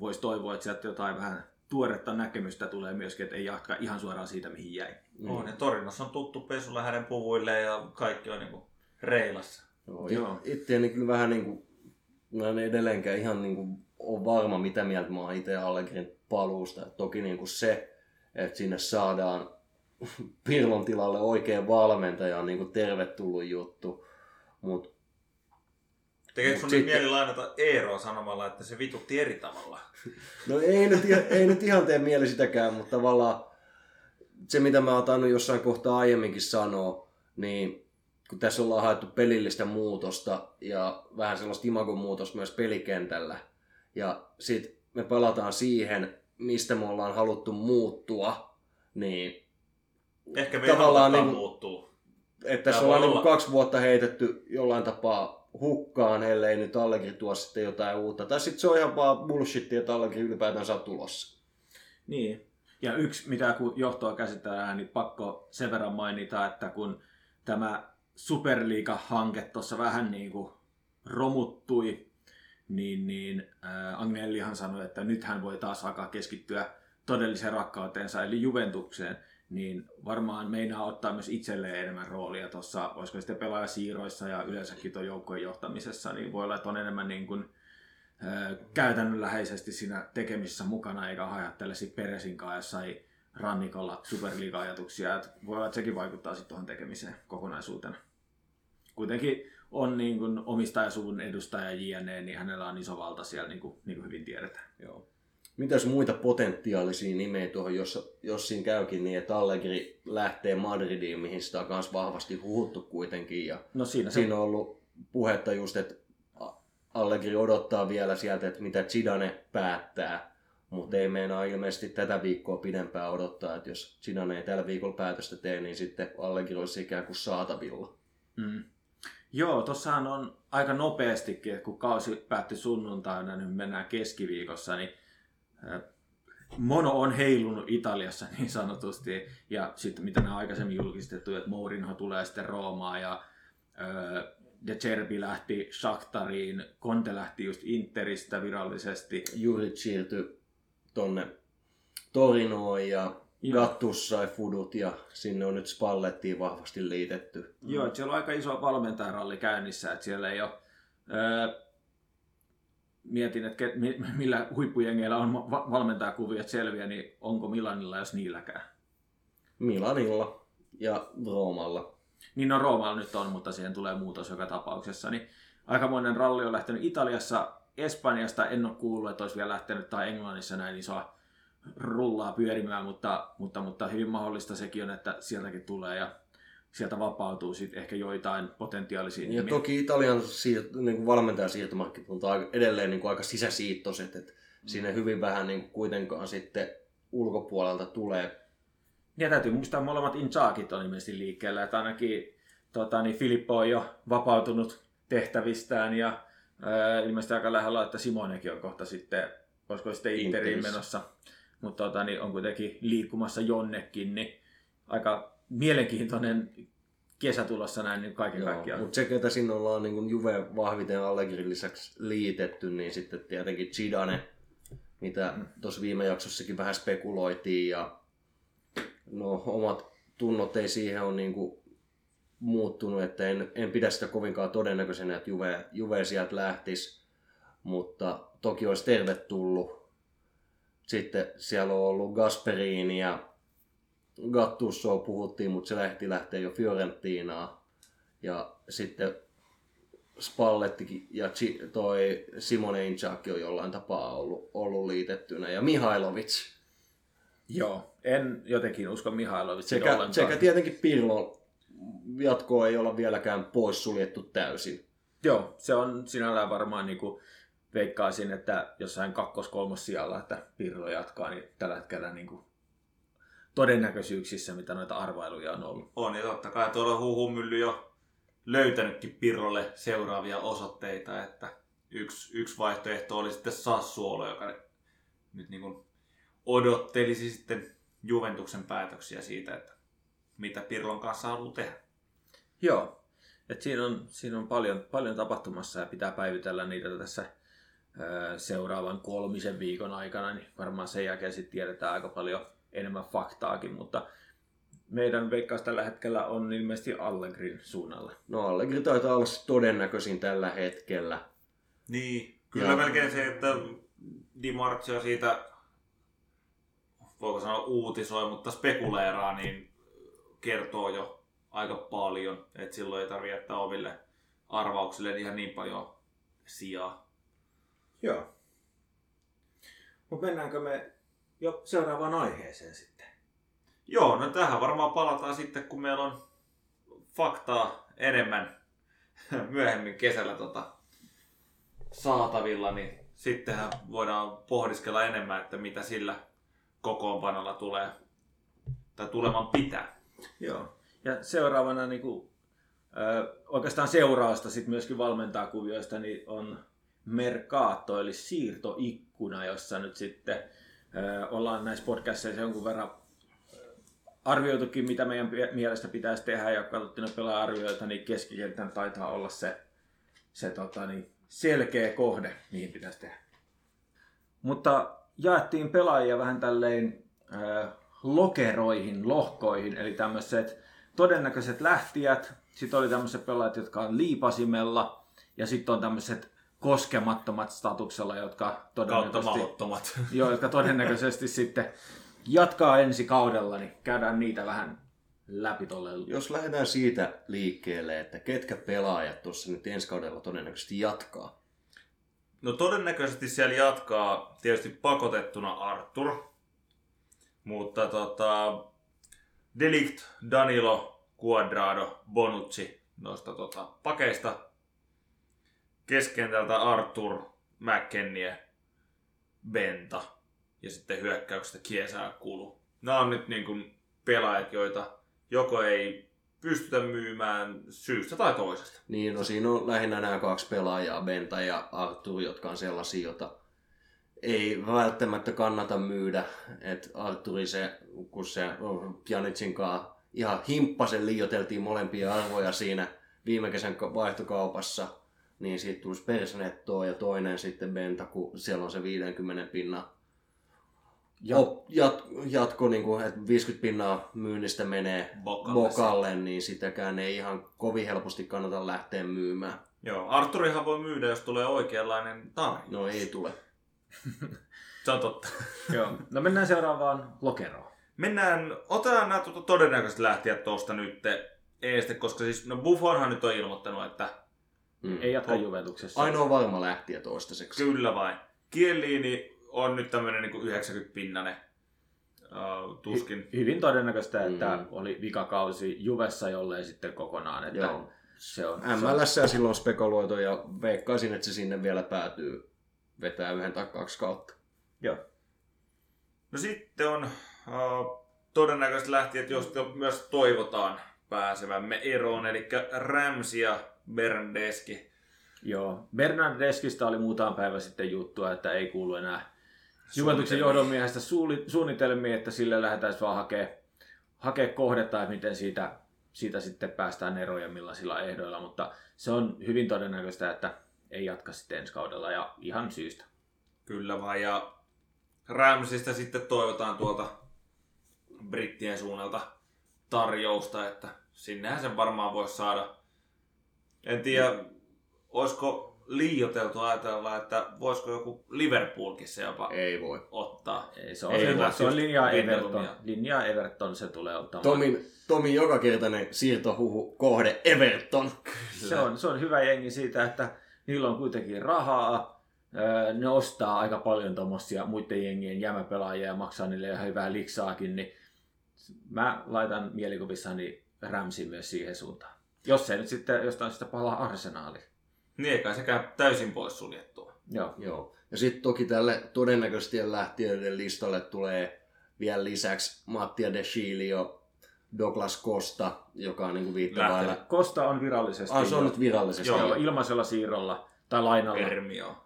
voisi toivoa, että sieltä jotain vähän tuoretta näkemystä tulee myöskin, että ei jatka ihan suoraan siitä, mihin jäi. Mm. On, ja Torinossa on tuttu pesulle hänen puvuilleen ja kaikki on niin kuin reilassa. Joo, Joo. Kyllä vähän niin kuin, mä en edelleenkään ihan niin kuin ole varma, mitä mieltä mä oon itse Allegrin paluusta. Toki niin kuin se, että sinne saadaan Pirlon tilalle oikea valmentaja on niin kuin tervetullut juttu. Mutta Tekeekö sun Sitten- mieli lainata Eeroa sanomalla, että se vitutti eri tavalla? No ei nyt, ei nyt ihan tee mieli sitäkään, mutta tavallaan se mitä mä oon tainnut jossain kohtaa aiemminkin sanoa, niin kun tässä ollaan haettu pelillistä muutosta ja vähän sellaista imagon muutosta myös pelikentällä, ja sit me palataan siihen, mistä me ollaan haluttu muuttua, niin Ehkä me Tavallaan niin- muuttuu. että tässä ollaan niin olla. kaksi vuotta heitetty jollain tapaa hukkaan, ellei nyt Allegri tuo sitten jotain uutta. Tai sitten se on ihan vaan bullshit, että Allegri ylipäätään on tulossa. Niin. Ja yksi, mitä kun johtoa käsitellään, niin pakko sen verran mainita, että kun tämä Superliiga-hanke tuossa vähän niin kuin romuttui, niin, niin äh, Agnellihan sanoi, että nyt hän voi taas alkaa keskittyä todelliseen rakkauteensa, eli Juventukseen, niin varmaan meinaa ottaa myös itselleen enemmän roolia tuossa, olisiko sitten pelaajasiirroissa ja yleensäkin tuon joukkojen johtamisessa, niin voi olla, että on enemmän niin kuin, ö, käytännönläheisesti siinä tekemisessä mukana, eikä ajattele sitten Peresin kanssa jossain rannikolla superliiga-ajatuksia. Et voi olla, että sekin vaikuttaa sitten tuohon tekemiseen kokonaisuutena. Kuitenkin on niin kuin omistajasuvun edustaja JNE, niin hänellä on iso valta siellä, niin kuin, niin kuin hyvin tiedetään. Joo. Mitäs muita potentiaalisia nimeä tuohon, jos, jos siinä käykin niin, että Allegri lähtee Madridiin, mihin sitä on myös vahvasti huhuttu kuitenkin. Ja No siinä siinä on ollut puhetta just, että Allegri odottaa vielä sieltä, että mitä Zidane päättää. Mutta ei meinaa ilmeisesti tätä viikkoa pidempään odottaa, että jos Zidane ei tällä viikolla päätöstä tee, niin sitten Allegri olisi ikään kuin saatavilla. Mm. Joo, tossahan on aika nopeastikin, kun kausi päättyi sunnuntaina, niin mennään keskiviikossa, niin mono on heilunut Italiassa niin sanotusti. Ja sitten mitä ne aikaisemmin julkistettu, että Mourinho tulee sitten Roomaan ja De Cerbi lähti Shakhtariin, Conte lähti just Interistä virallisesti. Jurit siirtyi tonne Torinoon ja. Gattus sai fudut ja sinne on nyt Spallettiin vahvasti liitetty. Joo, että siellä on aika iso valmentajaralli käynnissä, että siellä ei ole... Öö, mietin, että millä huippujengeillä on va- valmentajakuviot selviä, niin onko Milanilla jos niilläkään? Milanilla ja Roomalla. Niin no Roomalla nyt on, mutta siihen tulee muutos joka tapauksessa. Niin aikamoinen ralli on lähtenyt Italiassa, Espanjasta en ole kuullut, että olisi vielä lähtenyt, tai Englannissa näin isoa rullaa pyörimään, mutta, mutta, mutta hyvin mahdollista sekin on, että sieltäkin tulee ja sieltä vapautuu sitten ehkä joitain potentiaalisia Ja nimiä. toki Italian niin kuin valmentajasiirtomarkkinat on edelleen niin kuin aika sisäsiittoiset, että sinne hyvin vähän niin kuin kuitenkaan sitten ulkopuolelta tulee. Ja täytyy muistaa, molemmat Inchaakit on ilmeisesti liikkeellä, että ainakin tota, niin Filippo on jo vapautunut tehtävistään ja ää, ilmeisesti aika lähellä, että Simonekin on kohta sitten, olisiko sitten Interiin menossa, mutta tota, niin on kuitenkin liikkumassa jonnekin, niin aika mielenkiintoinen kesä tulossa näin niin kaiken kaikkiaan. Mutta se, ketä sinne ollaan niin Juve vahviten Allegrin lisäksi liitetty, niin sitten tietenkin Zidane, mitä tuossa viime jaksossakin vähän spekuloitiin ja no omat tunnot ei siihen ole niin kuin muuttunut, että en, en pidä sitä kovinkaan todennäköisenä, että Juve, Juve sieltä lähtisi, mutta toki olisi tervetullut. Sitten siellä on ollut Gasperini ja Gattusoa puhuttiin, mutta se lähti lähteä jo Fiorentinaan. Ja sitten Spallettikin ja toi Simone Inzaghi on jollain tapaa ollut, ollut liitettynä. Ja Mihailovic. Joo, en jotenkin usko Mihailovitsin Sekä, ollenkaan. sekä tietenkin Pirlo jatkoa ei olla vieläkään poissuljettu täysin. Joo, se on sinällään varmaan niin kuin veikkaisin, että jossain kakkos-kolmos sijalla, että Pirlo jatkaa, niin tällä hetkellä niin kuin todennäköisyyksissä, mitä noita arvailuja on ollut. On, ja totta kai tuolla huhumylly jo löytänytkin Pirrolle seuraavia osoitteita, että yksi, yksi vaihtoehto oli sitten Sassuolo, joka nyt niin kuin odottelisi sitten Juventuksen päätöksiä siitä, että mitä Pirlon kanssa haluaa tehdä. Joo, et siinä on, siinä on paljon, paljon tapahtumassa ja pitää päivitellä niitä tässä seuraavan kolmisen viikon aikana, niin varmaan sen jälkeen sitten tiedetään aika paljon enemmän faktaakin, mutta meidän veikkaus tällä hetkellä on ilmeisesti Allegrin suunnalla. No Allegri taitaa olla todennäköisin tällä hetkellä. Niin, kyllä Ja- melkein se, että Di Marzio siitä, voiko sanoa uutisoi, mutta spekuleeraa, niin kertoo jo aika paljon, että silloin ei tarvitse jättää oville arvauksille ihan niin paljon sijaa. Joo. Mutta mennäänkö me jo seuraavaan aiheeseen sitten? Joo, no tähän varmaan palataan sitten, kun meillä on faktaa enemmän myöhemmin kesällä tota saatavilla, niin sittenhän voidaan pohdiskella enemmän, että mitä sillä kokoonpanolla tulee tai tuleman pitää. Joo. Ja seuraavana niin kuin, ö, oikeastaan seurausta sit myöskin valmentaa kuvioista, niin on Mercato, eli siirtoikkuna, jossa nyt sitten ollaan näissä podcasteissa jonkun verran arvioitukin, mitä meidän mielestä pitäisi tehdä, ja katsottiin ne pelaaja-arvioita, niin keskikentän taitaa olla se, se tota, niin selkeä kohde, mihin pitäisi tehdä. Mutta jaettiin pelaajia vähän tälleen ö, lokeroihin, lohkoihin, eli tämmöiset todennäköiset lähtijät, sitten oli tämmöiset pelaajat, jotka on liipasimella, ja sitten on tämmöiset koskemattomat statuksella, jotka todennäköisesti, joo, jotka todennäköisesti sitten jatkaa ensi kaudella, niin käydään niitä vähän läpi tolle. Jos lähdetään siitä liikkeelle, että ketkä pelaajat tuossa nyt ensi kaudella todennäköisesti jatkaa. No todennäköisesti siellä jatkaa tietysti pakotettuna Arthur, mutta tota, Delict, Danilo, Quadrado, Bonucci noista tota, pakeista. Keskentältä Arthur, McKennie, Benta ja sitten hyökkäyksestä Kiesää kulu. Nämä on nyt niin kuin pelaajat, joita joko ei pystytä myymään syystä tai toisesta. Niin, no siinä on lähinnä nämä kaksi pelaajaa, Benta ja Artur, jotka on sellaisia, joita ei välttämättä kannata myydä. Että Arturi se, kun se Pjanicin kanssa ihan himppasen liioteltiin molempia arvoja siinä viime kesän vaihtokaupassa, niin siitä tulisi persnettoa ja toinen sitten Benta, kun siellä on se 50 pinnan Ja- Op, jat, jatko, niin kuin, että 50 pinnaa myynnistä menee Bokalle bokalle, niin sitäkään ei ihan kovin helposti kannata lähteä myymään. Joo, Arturihan voi myydä, jos tulee oikeanlainen tarina. No ei tule. Se on totta. Joo. No mennään seuraavaan lokeroon. Mennään, otetaan nämä tuota todennäköiset lähtijät tuosta nyt eeste, koska siis, no Buffonhan nyt on ilmoittanut, että Mm. Ei jatka Juventuksessa. Ainoa varma lähtiä toistaiseksi. kyllä vain. Kieliini on nyt tämmöinen niin 90-pinnanen. Uh, tuskin. Hyvin todennäköistä, että Mm. oli vikakausi Juvessa, jollei sitten kokonaan. Että Joo. Se on, se on, MLS silloin spekuloitu ja veikkaisin, että se sinne vielä päätyy vetää yhden tai kaksi kautta. Joo. No sitten on uh, todennäköiset lähtijät, joista myös toivotaan pääsevämme eroon, eli Rams ja Berndeski. Joo. Bernardeskista oli muutama päivä sitten juttua, että ei kuulu enää Juventuksen Suunnitelmia. johdon miehestä suuli- suunnitelmia, että sille lähdetään vaan hakea, hakea kohdetta, että miten siitä, siitä sitten päästään eroon ja millaisilla ehdoilla, mutta se on hyvin todennäköistä, että ei jatka sitten ensi kaudella ja ihan syystä. Kyllä vaan, ja Ramsista sitten toivotaan tuolta brittien suunnalta tarjousta, että sinnehän sen varmaan voisi saada. En tiedä, olisiko liioteltu ajatella, että voisiko joku Liverpoolkin se jopa Ei voi. ottaa. Ei, se on, Ei se, voi, se on linjaa Everton. Linjaa Everton se tulee ottamaan. Tomin, Tomin jokakertainen siirtohuhu kohde Everton. Se on, se on hyvä jengi siitä, että niillä on kuitenkin rahaa. Öö, Ne ostaa aika paljon tuommoisia muiden jengien jämäpelaajia ja maksaa niille ihan hyvää liksaakin, niin mä laitan mielikuvissani Ramsin myös siihen suuntaan. Jos ei nyt sitten jostain sitä palaa arsenaali. Niin eikä sekään täysin pois suljettua. Joo. Joo. Ja sitten toki tälle todennäköisesti lähtiöiden listalle tulee vielä lisäksi Mattia De Chilio, Douglas Costa, joka on niinku viittavailla. Kosta on virallisesti Ah, se on jo- nyt virallisesti. Joo. ilmaisella siirrolla tai lainalla. Hermio.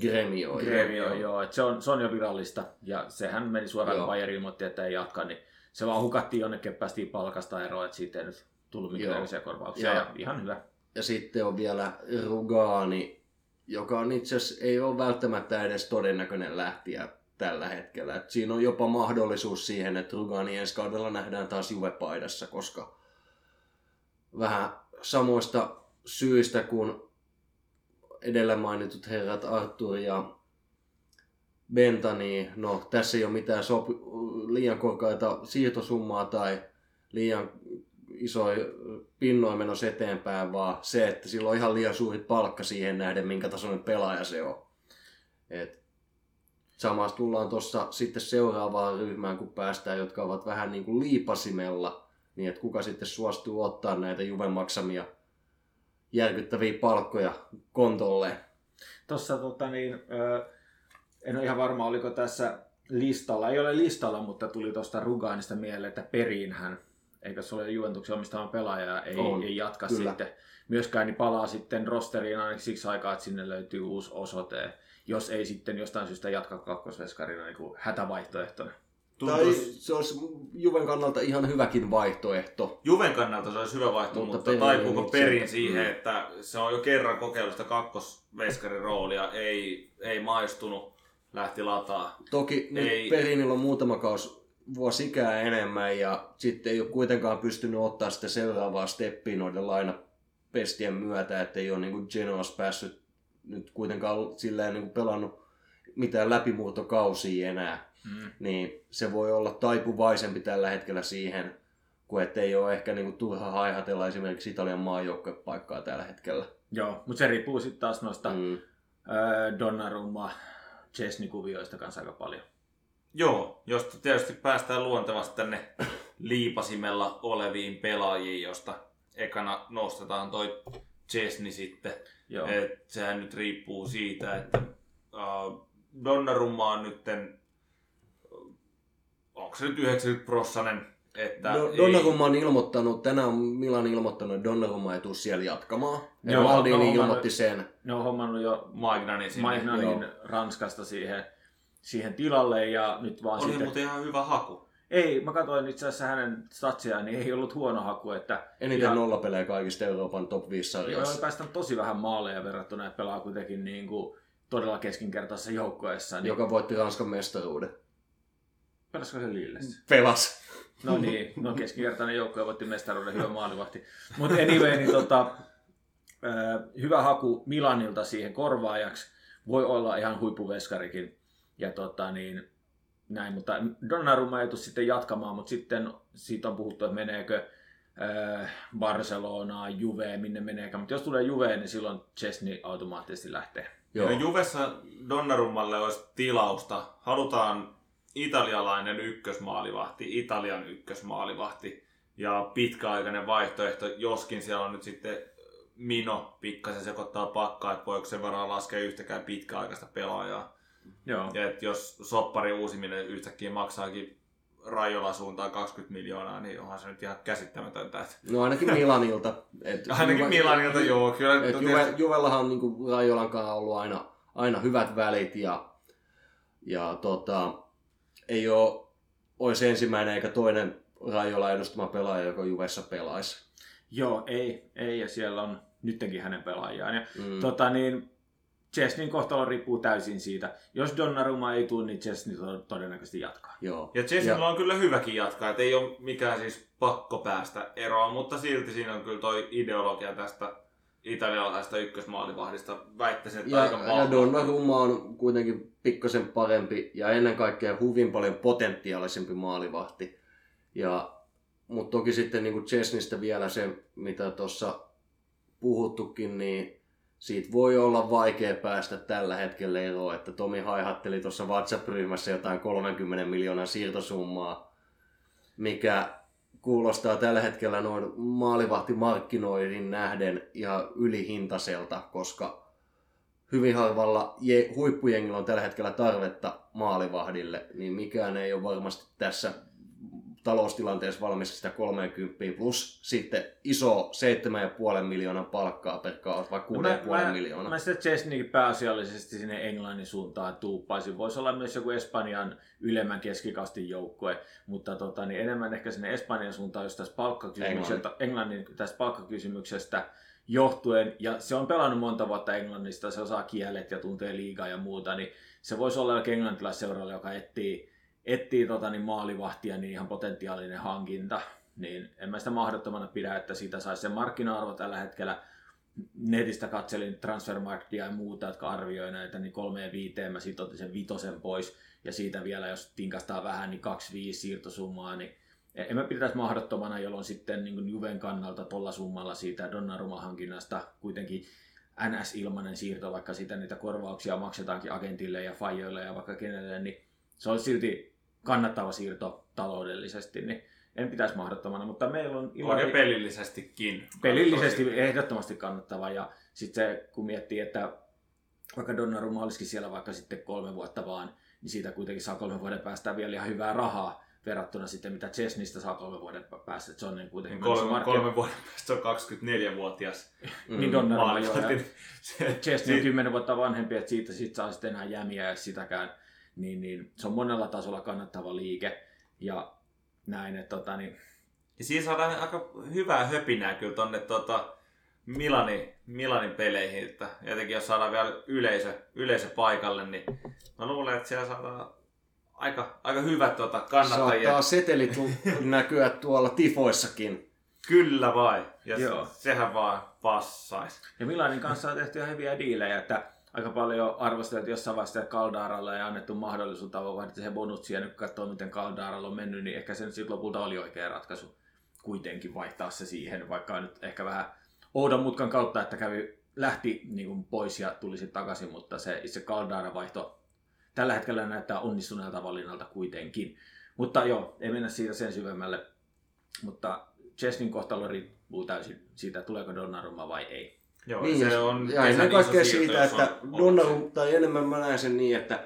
Gremio. Gremio, joo. joo, että se on, se on jo virallista. Ja sehän meni suoraan, kun ilmoitti, että ei jatka, niin se vaan hukattiin jonnekin, päästiin palkasta eroon, että siitä ei nyt tullut minkäännäköisiä korvauksia. Ja- Ja, ihan hyvä. Ja sitten on vielä Rugani, joka on itse asiassa ei ole välttämättä edes todennäköinen lähtiä tällä hetkellä. Et siinä on jopa mahdollisuus siihen, että Rugani ensi kaudella nähdään taas Juve-paidassa, koska vähän samoista syistä kuin edellä mainitut herrat Artur ja Benta, niin no, tässä ei ole mitään sopi- liian korkeita siirtosummaa tai liian isoja pinnoja menossa eteenpäin, vaan se, että sillä on ihan liian suuri palkka siihen nähden, minkä tasoinen pelaaja se on. Et samassa tullaan tuossa sitten seuraavaan ryhmään, kun päästään, jotka ovat vähän niin kuin liipasimella, niin että kuka sitten suostuu ottaa näitä Juven maksamia järkyttäviä palkkoja kontolle. Tuossa tota niin, en ole ihan varma, oliko tässä listalla, ei ole listalla, mutta tuli tuosta Ruganista mieleen, että Perinhän, eikö se ole Juventuksen omistama pelaaja, ei, On, ei jatka kyllä. sitten myöskään, niin palaa sitten rosteriin ainakin siksi aikaa, että sinne löytyy uusi osoite, jos ei sitten jostain syystä jatka kakkosveskarina niin kuin hätävaihtoehtona. Tai se olisi Juven kannalta ihan hyväkin vaihtoehto. Juven kannalta se olisi hyvä vaihto, Mutta mutta, taipuuko perin siihen, Mm. että se on jo kerran kokeillut sitä kakkosveskarin roolia, ei, ei maistunut, lähti lataa. Toki nyt Ei. Perinillä on muutama kausi vuosi ikää enemmän ja sitten ei ole kuitenkaan pystynyt ottaa sitä seuraavaa steppiä noiden lainapestien myötä, että ei ole niin kuin Genoas päässyt nyt kuitenkaan silleen niin kuin pelannut mitään läpimurtokausia enää, Mm. niin se voi olla taipuvaisempi tällä hetkellä siihen, kuin ettei ole ehkä niin kuin turha haihatella esimerkiksi Italian maajoukkuepaikkaa tällä hetkellä. Joo, mutta se riippuu sitten taas noista. Mm. Donnarumma, Chesney-kuvioista kanssa aika paljon. Joo, josta tietysti päästään luontevasti tänne liipasimella oleviin pelaajiin, josta ekana nostetaan toi Chesney sitten. Joo. Et sehän nyt riippuu siitä, että uh, Donnarumma on nytten, onko se nyt 90 prossanen Että Do- ei- Donnarumma on ilmoittanut, tänään on Milan ilmoittanut, että Donnarumma ei tule siellä jatkamaan. Ja Joo, Maldini no, ilmoitti mä- sen. Ne on hommannut jo Magnanin sinne. Joo. Ranskasta siihen, siihen tilalle ja nyt vaan Oli sitten... muuten ihan hyvä haku. Ei, mä katsoin itse asiassa hänen statsiaan, niin ei ollut huono haku, että Eniten Ihan- nollapelejä kaikista Euroopan top 5 Joo, oli sarjoissa. päästänyt tosi vähän maaleja verrattuna, että pelaa kuitenkin niin kuin todella keskinkertaisessa joukkueessa. Niin Joka voitti Ranskan mestaruuden. Pelasiko se Lillessä? Pelas. No niin, no keskinkertainen joukkue voitti mestaruuden, hyvä maalivahti. Mutta anyway, niin tota, hyvä haku Milanilta siihen korvaajaksi. Voi olla ihan huippuveskarikin. Ja tota niin, näin, mutta Donnarumma ei sitten jatkamaan, mutta sitten siitä on puhuttu, että meneekö äh, Barcelonaa, Juve, minne meneekään. Mutta jos tulee Juve, niin silloin Chesney automaattisesti lähtee. Joo. Ja Juvessa Donnarummalle olisi tilausta. Halutaan italialainen ykkösmaalivahti, Italian ykkösmaalivahti ja pitkäaikainen vaihtoehto, joskin siellä on nyt sitten Mino pikkasen sekoittaa pakkaa, että voiko sen varaa laskea yhtäkään pitkäaikaista pelaajaa. Joo. Ja että jos soppari uusiminen yhtäkkiä maksaakin Rajola suuntaan 20 miljoonaa, niin onhan se nyt ihan käsittämätöntä. Että... No ainakin Milanilta. Et Ainakin Juve- Milanilta, joo. Kyllä, Et Juve, tietysti- Juvellahan on niinku Rajolan kanssa ollut aina, aina hyvät välit ja, ja tota, ei ole, olisi ensimmäinen eikä toinen Rajola edustama pelaaja, joka Juvessa pelaisi. Joo, ei, ei, ja siellä on nyttenkin hänen pelaajiaan. Ja Mm. Tota niin, Chesnin kohtalo riippuu täysin siitä. Jos Donnarumma ei tule, niin Chesney to- todennäköisesti jatkaa. Joo. Ja Chesneyllä on kyllä hyväkin jatkaa, että ei ole mikään siis pakko päästä eroon, mutta silti siinä on kyllä toi ideologia tästä italialaisesta ykkösmaalivahdista. Väittäisin, että Ja, aika ja vahva. Donnarumma on kuitenkin pikkasen parempi ja ennen kaikkea hyvin paljon potentiaalisempi maalivahti. Ja, mutta toki sitten niin kuin Chesnistä vielä se, mitä tuossa puhuttukin, niin siitä voi olla vaikea päästä tällä hetkellä eroon, että Tomi haihatteli tuossa WhatsApp-ryhmässä jotain 30 miljoonan siirtosummaa, mikä kuulostaa tällä hetkellä noin maalivahtimarkkinoihin nähden ja ylihintaiselta, koska hyvin harvalla je- huippujengillä on tällä hetkellä tarvetta maalivahdille, niin mikään ei ole varmasti tässä taloustilanteessa valmis sitä 30 plus sitten iso 7,5 miljoonan palkkaa per kausi, vai 6,5 miljoonaa. Mä sitä Chesney pääasiallisesti sinne Englannin suuntaan tuuppaisin. Voisi olla myös joku Espanjan ylemmän keskikastin joukkue, mutta tota, niin enemmän ehkä sinne Espanjan suuntaan, jos tästä palkkakysymyksestä, Englannin tästä palkkakysymyksestä johtuen, ja se on pelannut monta vuotta Englannista, se osaa kielet ja tuntee liigaa ja muuta, niin se voisi olla jokin englantilaisseuralle, joka etsii, etsii tota, niin maalivahtia, niin ihan potentiaalinen hankinta. Niin en mä sitä mahdottomana pidä, että siitä saisi se markkina-arvo tällä hetkellä netistä katselin Transfermarktia ja muuta, jotka arvioi näitä, niin kolmeen viiteen mä siitä otin sen vitosen pois, ja siitä vielä, jos tinkastaa vähän, niin 2-5 siirtosummaa, niin en mä pitäisi mahdottomana, jolloin sitten niin Juven kannalta tuolla summalla siitä Donnarumma-hankinnasta kuitenkin NS-ilmainen siirto, vaikka sitä niitä korvauksia maksetaankin agentille ja fajoille ja vaikka kenelle, niin se olisi silti kannattava siirto taloudellisesti, niin en pitäisi mahdottomana, mutta meillä on On ja pelillisestikin. pelillisesti ehdottomasti kannattava. Ja sitten se, kun miettii, että vaikka Donnarumma olisikin siellä vaikka sitten kolme vuotta vaan, niin siitä kuitenkin saa kolme vuoden päästä vielä ihan hyvää rahaa verrattuna sitten mitä Chesnistä saa kolme vuoden päästä. Että se on niin kuitenkin Kolme, markkina- kolme vuoden päästä se on 24-vuotias Mm. Niin Donnarumma joo. Chesney on si- kymmenen vuotta vanhempi, että siitä sit saa sitten enää jämiä ja sitäkään. Niin, niin se on monella tasolla kannattava liike. Ja näin, että tota, niin, Ja siinä saadaan aika hyvää höpinää kyllä tonne tota Milanin, Milanin peleihin, että jotenkin jos saadaan vielä yleisö, yleisö paikalle, niin mä luulen, että siellä saadaan aika, aika hyvät tota, kannattajia. Saattaa setelit tu- näkyä tuolla tifoissakin. Kyllä vai. Ja Joo. sehän vaan passais. Ja Milanin kanssa on tehty ihan hyviä diilejä, että aika paljon arvosteltu jossain vaiheessa että Caldaralla ja annettu mahdollisuutta vaihtaa se bonutsi ja nyt katsoo miten Caldaralla on mennyt, niin ehkä se nyt sitten lopulta oli oikea ratkaisu kuitenkin vaihtaa se siihen, vaikka nyt ehkä vähän oudon mutkan kautta, että kävi, lähti niin kuin pois ja tuli sitten takaisin, mutta se itse Caldara vaihto tällä hetkellä näyttää onnistuneelta valinnalta kuitenkin. Mutta joo, ei mennä siitä sen syvemmälle, mutta Chesnin kohtalo riippuu täysin siitä, tuleeko Donnarumma vai ei. Joo, Niin, se ja- on ja ennen kaikkea siirto, siitä, että Donnarumma, tai enemmän mä näen sen niin, että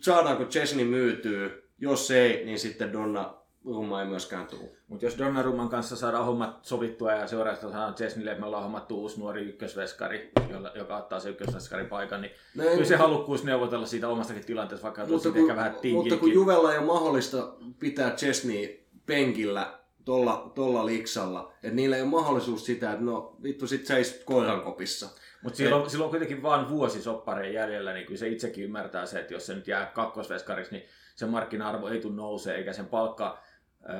saadaanko Chesney myytyy, jos ei, niin sitten Donna Rumma ei myöskään tule. Mutta jos Donnarumman kanssa saadaan hommat sovittua ja seuraajasta saadaan Chesnille, että me ollaan hommattu uusi nuori ykkösveskari, jolla, joka ottaa se ykkösveskarin paikan, niin No, kyllä se halukkuus neuvotella siitä omastakin tilanteesta, vaikka mutta, kun, ehkä vähän mutta kun. Juvella ei ole mahdollista pitää Chesney penkillä tolla, tolla liksalla, että niillä ei ole mahdollisuus sitä, että no vittu sit seis koirankopissa. Mutta silloin, silloin on kuitenkin vain vuosi soppareen jäljellä, niin kyllä se itsekin ymmärtää se, että jos se nyt jää kakkosveskariksi, niin sen markkina-arvo ei tule nousee, eikä sen palkka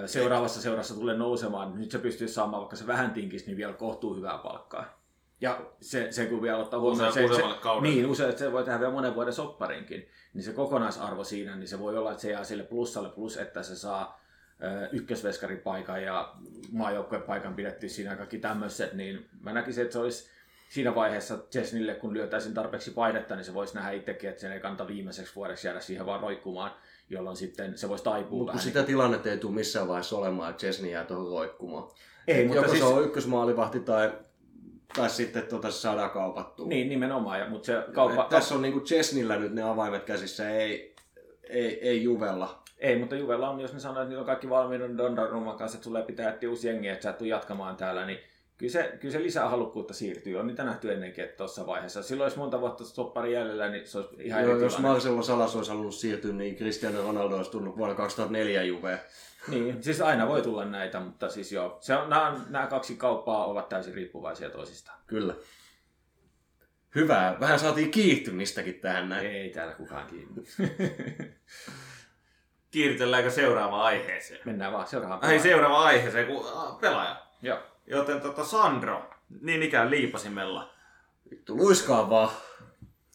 seuraavassa seurassa tule nousemaan. Nyt se pystyy saamaan, vaikka se vähän tinkisi, niin vielä kohtuu hyvää palkkaa. Ja se, se kun vielä ottaa huomioon, se, se, kaudelle. niin, usein, että se voi tehdä vielä monen vuoden sopparinkin, niin se kokonaisarvo siinä, niin se voi olla, että se jää sille plussalle plus, että se saa ykkösveskarin paikan ja maajoukkueen paikan pidetty siinä ja kaikki tämmöiset, niin mä näkisin, että se olisi siinä vaiheessa Chesnille, kun lyötäisiin tarpeeksi painetta, niin se voisi nähdä itsekin, että sen ei kannata viimeiseksi vuodeksi jäädä siihen vaan roikkumaan, jolloin sitten se voisi taipua Mutta vähän. sitä tilannetta ei tule missään vaiheessa olemaan, että Chesney jää tuohon roikkumaan. Ei, Et mutta Joko siis- se on ykkösmaalivahti tai, tai sitten tota se saadaan kaupattua. Niin, nimenomaan, ja, mutta se Kauppa, kauppa... tässä on niinku Chesneyllä nyt ne avaimet käsissä, ei, ei, ei Juvella. Ei, mutta Juvella on, jos ne sanoo, että niillä on kaikki valmiina Donnarumman kanssa, että sulle pitää etsiä uusi jengi, että sä et jatkamaan täällä, niin kyllä se, kyllä se lisää halukkuutta siirtyy. On niitä nähty ennenkin, että tuossa vaiheessa. Silloin olisi monta vuotta stoppari jäljellä, niin se olisi ihan Joo, jos. Marcelo Salas olisi halunnut siirtyä, niin Cristiano Ronaldo olisi tullut vuonna 2004 Juveen. Niin, siis aina voi tulla näitä, mutta siis joo, se on, nämä, nämä kaksi kauppaa ovat täysin riippuvaisia toisistaan. Kyllä. Hyvä. Vähän saatiin kiihtymistäkin tähän näin. Ei täällä kukaan kiinni. Kiiritelläänkö seuraavaan aiheeseen? Mennään vaan seuraavaan. Ei seuraavaan aiheeseen, kun ah, pelaaja. Joo. Joten tota Sandro, niin ikään liipasimella. Vittu, luiskaa vaan.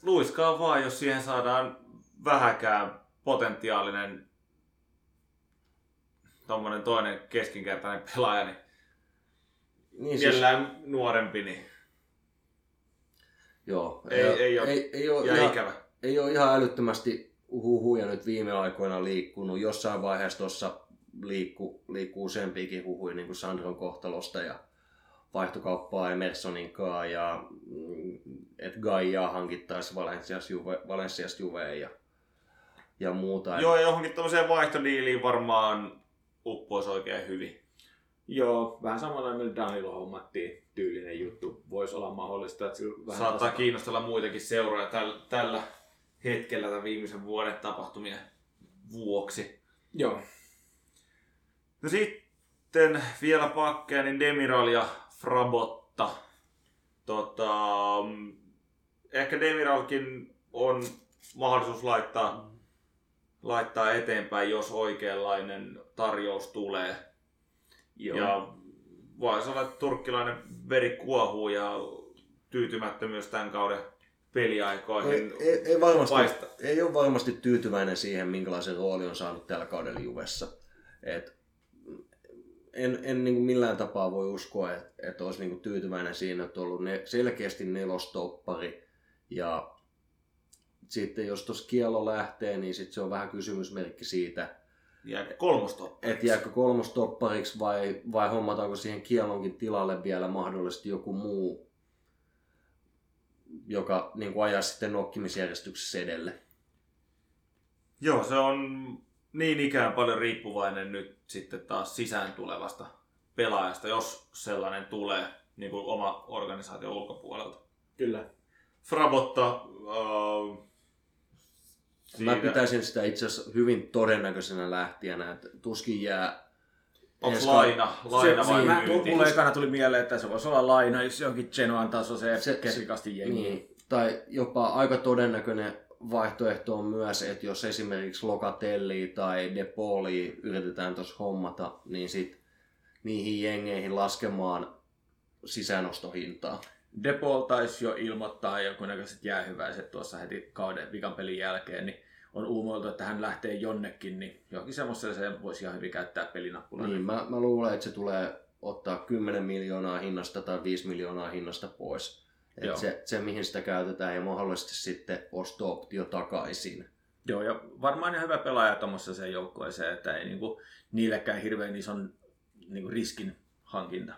Luiskaa vaan, jos siihen saadaan vähäkään potentiaalinen tommonen toinen keskinkertainen pelaaja, niin Niin siis, mielellään nuorempi, niin joo. ei, ei, ei ole, ei, ei, ole ja ihan, ikävä. ei ole ihan älyttömästi huhuja nyt viime aikoina liikkunut. Jossain vaiheessa tuossa liikku, liikkuu useampiakin huhuja niin kuin Sandron kohtalosta ja vaihtokauppaa Emersonin kanssa ja mm, että Gaia hankittaisi Valencias Juve, Valencias Juveen ja, ja muuta. Joo, ja johonkin tommoseen vaihtodiiliin varmaan uppoisi oikein hyvin. Joo, vähän samalla millä Danilo hommattiin tyylinen juttu. Voisi olla mahdollista, että vähän Saattaa tasa- kiinnostella muitakin seuroja tällä, tällä hetkellä tämän viimeisen vuoden tapahtumien vuoksi. Joo. No sitten vielä pakkeja, niin Demiral ja Frabotta. Tota, mm, ehkä Demiralkin on mahdollisuus laittaa, laittaa eteenpäin, jos oikeanlainen tarjous tulee. Joo. Ja voisi olla, että turkkilainen veri kuohuu ja tyytymättömyys tämän kauden peliaikoihin. ei, ei, ei, varmasti, paista. ei ole varmasti tyytyväinen siihen, minkälaisen rooli on saanut tällä kaudella Juvessa. Et en, en niin kuin millään tapaa voi uskoa, että, että olisi niin kuin tyytyväinen siinä, että on ollut ne, selkeästi nelostoppari. Ja sitten jos tuossa kielo lähtee, niin sitten se on vähän kysymysmerkki siitä, Jääkö kolmostoppa? että jääkö kolmostoppariksi vai, vai hommataanko siihen kielonkin tilalle vielä mahdollisesti joku muu, joka niin kuin ajaa sitten nokkimisjärjestyksessä edelle. Joo, se on niin ikään paljon riippuvainen nyt sitten taas sisään tulevasta pelaajasta, jos sellainen tulee niin kuin oma organisaation ulkopuolelta. Kyllä. Frabotta, äh, Mä pitäisin sitä itse asiassa hyvin todennäköisenä lähtijänä, että tuskin jää... Onko laina, laina se, vai mä, myynti? mulle ekana tuli mieleen, että se voisi olla laina, jos jonkin Genoan tasoiseen Se- se, keskikasti jengi. Niin, tai jopa aika todennäköinen vaihtoehto on myös, että jos esimerkiksi Locatelli tai De Pauli yritetään tuossa hommata, niin sit niihin jengeihin laskemaan sisäänostohintaa. Depol taisi jo ilmoittaa jonkunnäköiset jäähyväiset tuossa heti kauden vikan pelin jälkeen, niin on uumoiltu, että hän lähtee jonnekin, niin johonkin semmoiselle se voisi ihan hyvin käyttää pelinappulana. Niin, mä, mä luulen, että se tulee ottaa 10 miljoonaa hinnasta tai 5 miljoonaa hinnasta pois. Joo. Et se, se, mihin sitä käytetään ja mahdollisesti sitten osto-optio takaisin. Joo, ja varmaan ihan hyvä pelaaja tuommoisessa joukkueeseen, että ei niinku, niillekään hirveän ison niinku, riskin hankinta.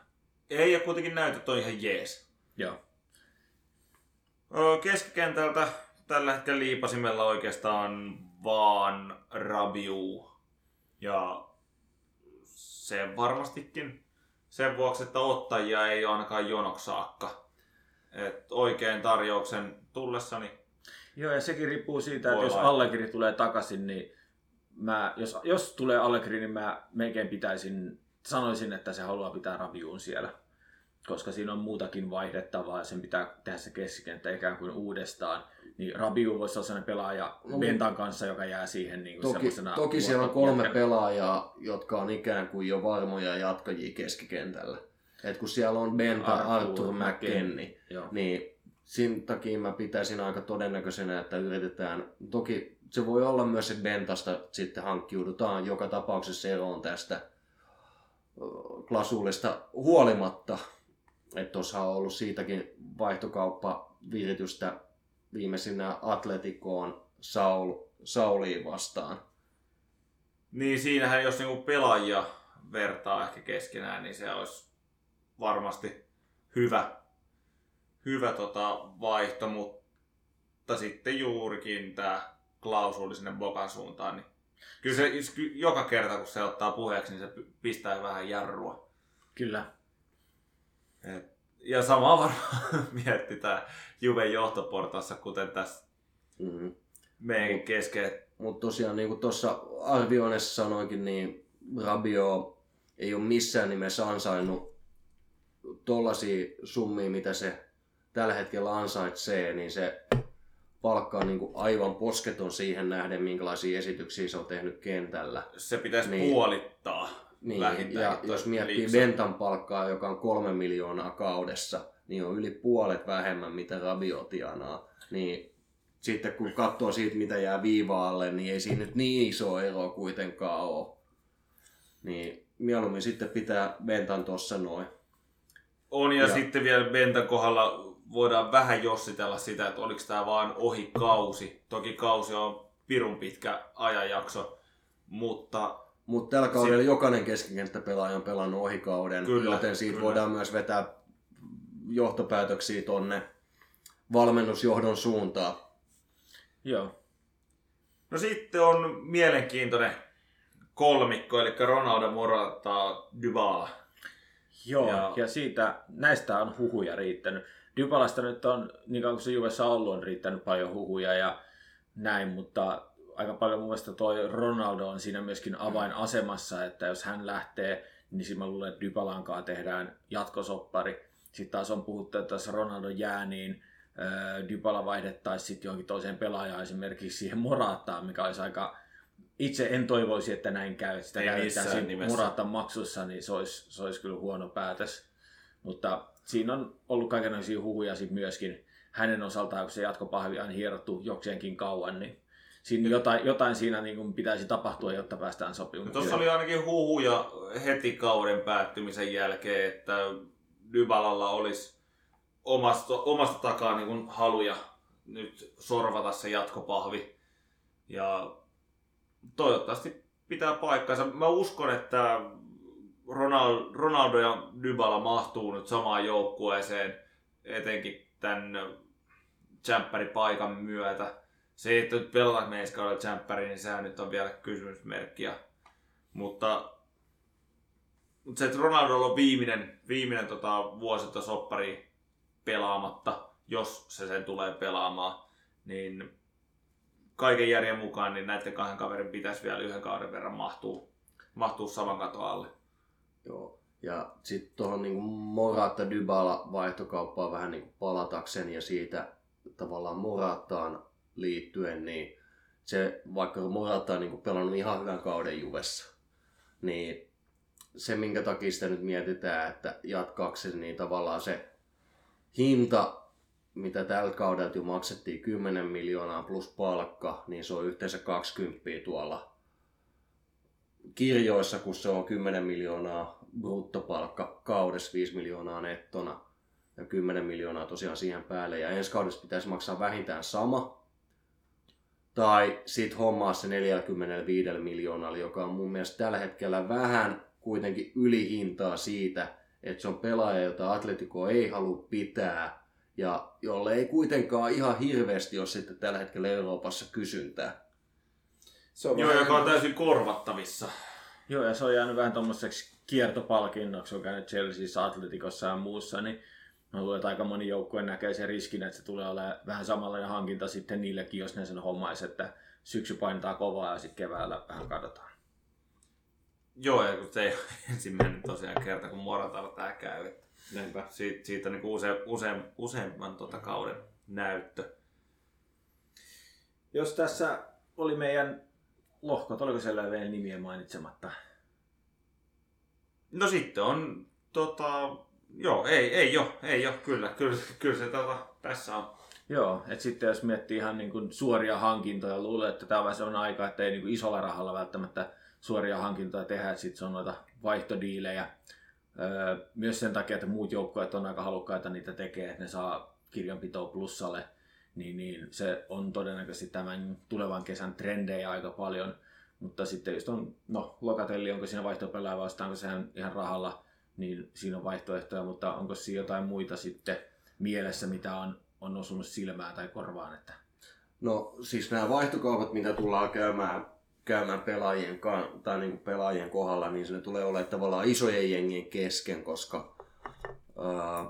Ei, ja kuitenkin näytöt on ihan jees. Joo. Keskikentältä tällä hetkellä liipasimella oikeastaan vaan Rabiu ja se varmastikin sen vuoksi, että ottajia ei ole ainakaan jonoksi saakka. Et oikein tarjouksen tullessa, niin Joo, ja sekin riippuu siitä, että jos. Allegri tulee takaisin, niin mä, jos, jos tulee Allegri, niin mä melkein pitäisin, sanoisin, että se haluaa pitää Rabiun siellä. Koska siinä on muutakin vaihdettavaa ja sen pitää tehdä se keskikenttä ikään kuin uudestaan. Niin Rabiu voisi olla sellainen pelaaja No, Bentan kanssa, joka jää siihen niin kuin Toki, toki siellä on kolme luokkajätkänä. pelaajaa, jotka on ikään kuin jo varmoja jatkajia keskikentällä. Et kun siellä on Benta, Arthur, Arthur, McKennie, Joo. niin sen takia mä pitäisin aika todennäköisenä, että yritetään. Toki se voi olla myös, että Bentasta sitten hankkiudutaan joka tapauksessa eroon tästä klasuulista huolimatta. Että tuossa on ollut siitäkin vaihtokauppa-viritystä viimeisinä Atletikoon Saul, Sauliin vastaan. Niin siinähän jos niinku pelaajia vertaa ehkä keskenään, niin se olisi varmasti hyvä, hyvä tota vaihto, mutta sitten juurikin tämä klausuli sinne Bokan suuntaan, niin kyllä se joka kerta kun se ottaa puheeksi, niin se pistää vähän jarrua. Kyllä. Et, ja sama varmaan mietitään Juven johtoportaassa, kuten tässä Mm. meidän kesken. Mutta tosiaan niin kuin tuossa arvioinnissa sanoinkin, niin Rabio ei ole missään nimessä ansainnut tollaisia summia, mitä se tällä hetkellä ansaitsee, niin se palkka on niin kuin aivan posketon siihen nähden, minkälaisia esityksiä se on tehnyt kentällä. Se pitäisi niin. puolittaa. Niin, ja jos miettii liiksa. Bentan palkkaa, joka on kolme miljoonaa kaudessa, niin on yli puolet vähemmän, mitä Rabio tienaa. Niin sitten kun katsoo siitä, mitä jää viivaalle, niin ei siinä nyt niin iso ero kuitenkaan ole. Niin mieluummin sitten pitää Bentan tossa noin. On ja, Ja- ja sitten vielä Bentan kohdalla voidaan vähän jossitella sitä, että oliko tämä vaan ohi kausi. Toki kausi on pirun pitkä ajanjakso, mutta Mutta tällä kaudella jokainen keskikenttäpelaaja on pelannut ohikauden, Kyllä, joten siitä kyllä. voidaan myös vetää johtopäätöksiä tonne valmennusjohdon suuntaan. Joo. no sitten on mielenkiintoinen kolmikko, eli Ronaldo, Morata, Dybala. Joo, ja, Ja- ja siitä, näistä on huhuja riittänyt. Dybalasta nyt on, niin kauan kuin se Juvessa on ollut, on riittänyt paljon huhuja ja näin, mutta aika paljon mun mielestä toi Ronaldo on siinä myöskin avainasemassa, että jos hän lähtee, niin siinä mä luulen, että Dybalankaan tehdään jatkosoppari. Sitten taas on puhuttu, että jos Ronaldo jää, niin Dybala vaihdettaisiin sitten johonkin toiseen pelaajaan, esimerkiksi siihen Moraattaan, mikä olisi aika... Itse en toivoisi, että näin käy. Sitä Ei. Moratan maksussa, niin se olisi, se olisi kyllä huono päätös. Mutta siinä on ollut kaikenlaisia huhuja sit myöskin hänen osaltaan, kun se jatkopahvi on hierottu jokseenkin kauan, niin siinä jotain, jotain siinä niin kuin pitäisi tapahtua, jotta päästään No, sopimukseen. Tuossa oli ainakin huhuja heti kauden päättymisen jälkeen, että Dybalalla olisi omasta, omasta takaa niin kuin haluja nyt sorvata se jatkopahvi. Ja toivottavasti pitää paikkansa. Mä uskon, että Ronaldo, Ronaldo ja Dybala mahtuu nyt samaan joukkueeseen, etenkin tämän paikan myötä. Se, että nyt pelataanko me ensi kaudella tsemppäri, niin sehän nyt on vielä kysymysmerkki. Ja- Mutta, mutta se, että Ronaldolla on viimeinen, viimeinen tota, vuosi soppari pelaamatta, jos se sen tulee pelaamaan, niin kaiken järjen mukaan niin näiden kahden kaverin pitäisi vielä yhden kauden verran mahtua, mahtua saman katon alle. Joo. Ja sitten tuohon niinku Morata Dybala vaihtokauppaan vähän niinku palatakseni ja siitä tavallaan Morattaan liittyen, niin se, vaikka Morata on niinku pelannut ihan hyvän kauden Juvessa, niin se minkä takia sitä nyt mietitään, että jatkaako se, niin tavallaan se hinta, mitä tällä kaudella jo maksettiin 10 miljoonaa plus palkka, niin se on yhteensä 20 tuolla kirjoissa, kun se on 10 miljoonaa bruttopalkka kaudessa, 5 miljoonaa nettona ja 10 miljoonaa tosiaan siihen päälle. Ja ensi kaudessa pitäisi maksaa vähintään sama. Tai sit hommaa se 45 miljoonalla, joka on mun mielestä tällä hetkellä vähän kuitenkin ylihintaa siitä, että se on pelaaja, jota Atletico ei halua pitää ja jolle ei kuitenkaan ihan hirveästi ole sitten tällä hetkellä Euroopassa kysyntää. Se on Joo, vähän- joka on täysin korvattavissa. Joo, ja se on jäänyt vähän tommoseksi kiertopalkinnoksi, on käynyt Chelseassa, Atleticossa ja muussa, niin mä luulen, että aika moni joukkue näkee sen riskin, että se tulee olemaan vähän samanlainen hankinta sitten niillekin, jos ne sen hommais, että syksy painetaan kovaa ja sitten keväällä vähän katsotaan. Joo, ja kun se ei ole ensimmäinen tosiaan kerta, kun Moratalla tää käy. Että Näinpä. siitä, siitä on niin use, use, useamman tota kauden näyttö. Jos tässä oli meidän lohkot, oliko siellä vielä nimiä mainitsematta? No sitten on, tota, joo, ei, ei jo, ei jo, kyllä, kyllä, kyllä se tota, tässä on. Joo, että sitten jos miettii ihan niin kuin suoria hankintoja, luulen, että tämä on aika, että ei niin kuin isolla rahalla välttämättä suoria hankintoja tehdä, että sitten se on noita vaihtodiilejä. Öö, myös sen takia, että muut joukkueet on aika halukkaita niitä tekee, että ne saa kirjanpitoa plussalle, niin, niin se on todennäköisesti tämän tulevan kesän trendejä aika paljon. Mutta sitten just on, no Lokatelli, onko siinä vaihtopelaaja vastaan, onko sehän ihan rahalla, niin siinä on vaihtoehtoja, mutta onko siinä jotain muita sitten mielessä, mitä on, on osunut silmään tai korvaan, että No siis nämä vaihtokaupat, mitä tullaan käymään, käymään pelaajien, tai niin kuin pelaajien kohdalla, niin se tulee olemaan tavallaan isojen jengien kesken, koska ää,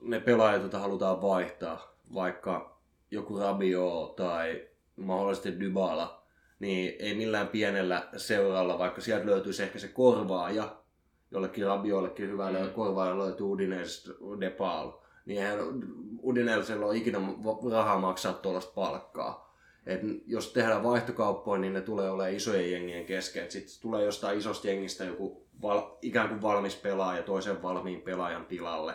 ne pelaajat, joita halutaan vaihtaa, vaikka joku Rabio tai mahdollisesti Dybala, niin ei millään pienellä seuralla, vaikka sieltä löytyisi ehkä se korvaaja, jollekin Rabiollekin hyvälle mm. korvaajalle löytyy Udinese Depal, niin eihän Udinesella ole ikinä rahaa maksaa tuollaista palkkaa. Et jos tehdään vaihtokauppoja, niin ne tulee olemaan isojen jengien kesken. Sitten tulee jostain isosta jengistä joku val, ikään kuin valmis pelaaja toisen valmiin pelaajan tilalle.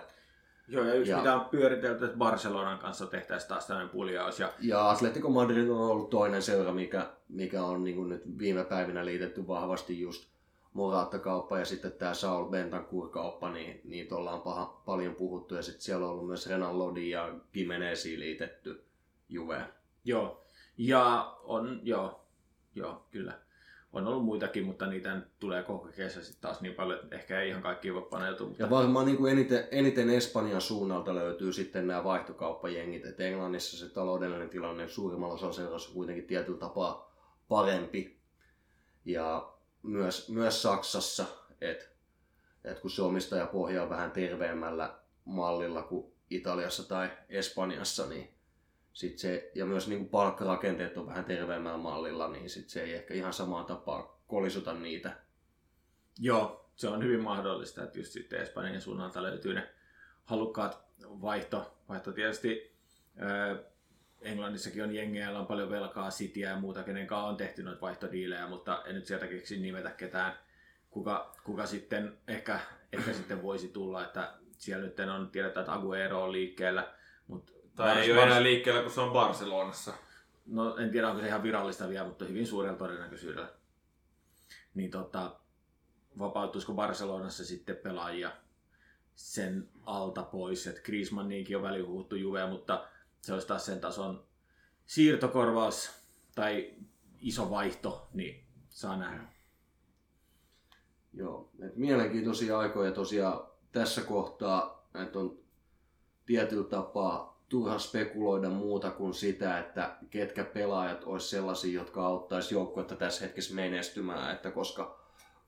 Joo, ja yksi Ja- mitä on pyöritelty, että Barcelonan kanssa tehtäisiin taas tämmöinen puljaus. Ja Ja Atletico Madrid on ollut toinen seura, mikä, mikä on niin nyt viime päivinä liitetty vahvasti just Morata-kauppa ja sitten tämä Saul Bentancur-kauppa, niin niitä ollaan paha, paljon puhuttu. Ja sitten siellä on ollut myös Renan Lodi ja Gimenezi liitetty Juveen. Joo. Ja on, joo, joo, kyllä. On ollut muitakin, mutta niitä tulee koko kesä sitten taas niin paljon, että ehkä ei ihan kaikki voi paneutua. Mutta Ja varmaan niin kuin eniten, eniten Espanjan suunnalta löytyy sitten nämä vaihtokauppajengit. Et Englannissa se taloudellinen tilanne suurimmalla osalla seuroissa on kuitenkin tietyllä tapaa parempi. Ja myös, myös Saksassa, että et kun se omistajapohja on vähän terveemmällä mallilla kuin Italiassa tai Espanjassa, niin sit se, ja myös niin kuin palkkarakenteet on vähän terveemmällä mallilla, niin sit se ei ehkä ihan samaan tapaa kolisuta niitä Joo, se on hyvin mahdollista, että just sitten Espanjan suunnalta löytyy ne halukkaat vaihto. Vaihto tietysti Englannissakin on jengejä, joilla on paljon velkaa, Cityä ja muuta, kenen kanssa on tehty noita vaihtodiilejä, mutta en nyt sieltä keksi nimetä ketään, kuka, kuka sitten ehkä, ehkä sitten voisi tulla, että siellä nyt on, tiedetään, että Aguero on liikkeellä, mutta Tai ei ole enää liikkeellä, kun se on Barcelonassa. no en tiedä onko se ihan virallista vielä, mutta hyvin suurella todennäköisyydellä. Niin tota, vapautuisiko Barcelonassa sitten pelaajia sen alta pois, että Griezmanniinkin on väliin huuttu Juvea, mutta se olisi taas sen tason siirtokorvaus tai iso vaihto, niin saa nähdä. Joo, et mielenkiintoisia aikoja tosiaan tässä kohtaa, että on tietyllä tapaa turha spekuloida muuta kuin sitä, että ketkä pelaajat olisi sellaisia, jotka auttaisi joukkuetta tässä hetkessä menestymään, että koska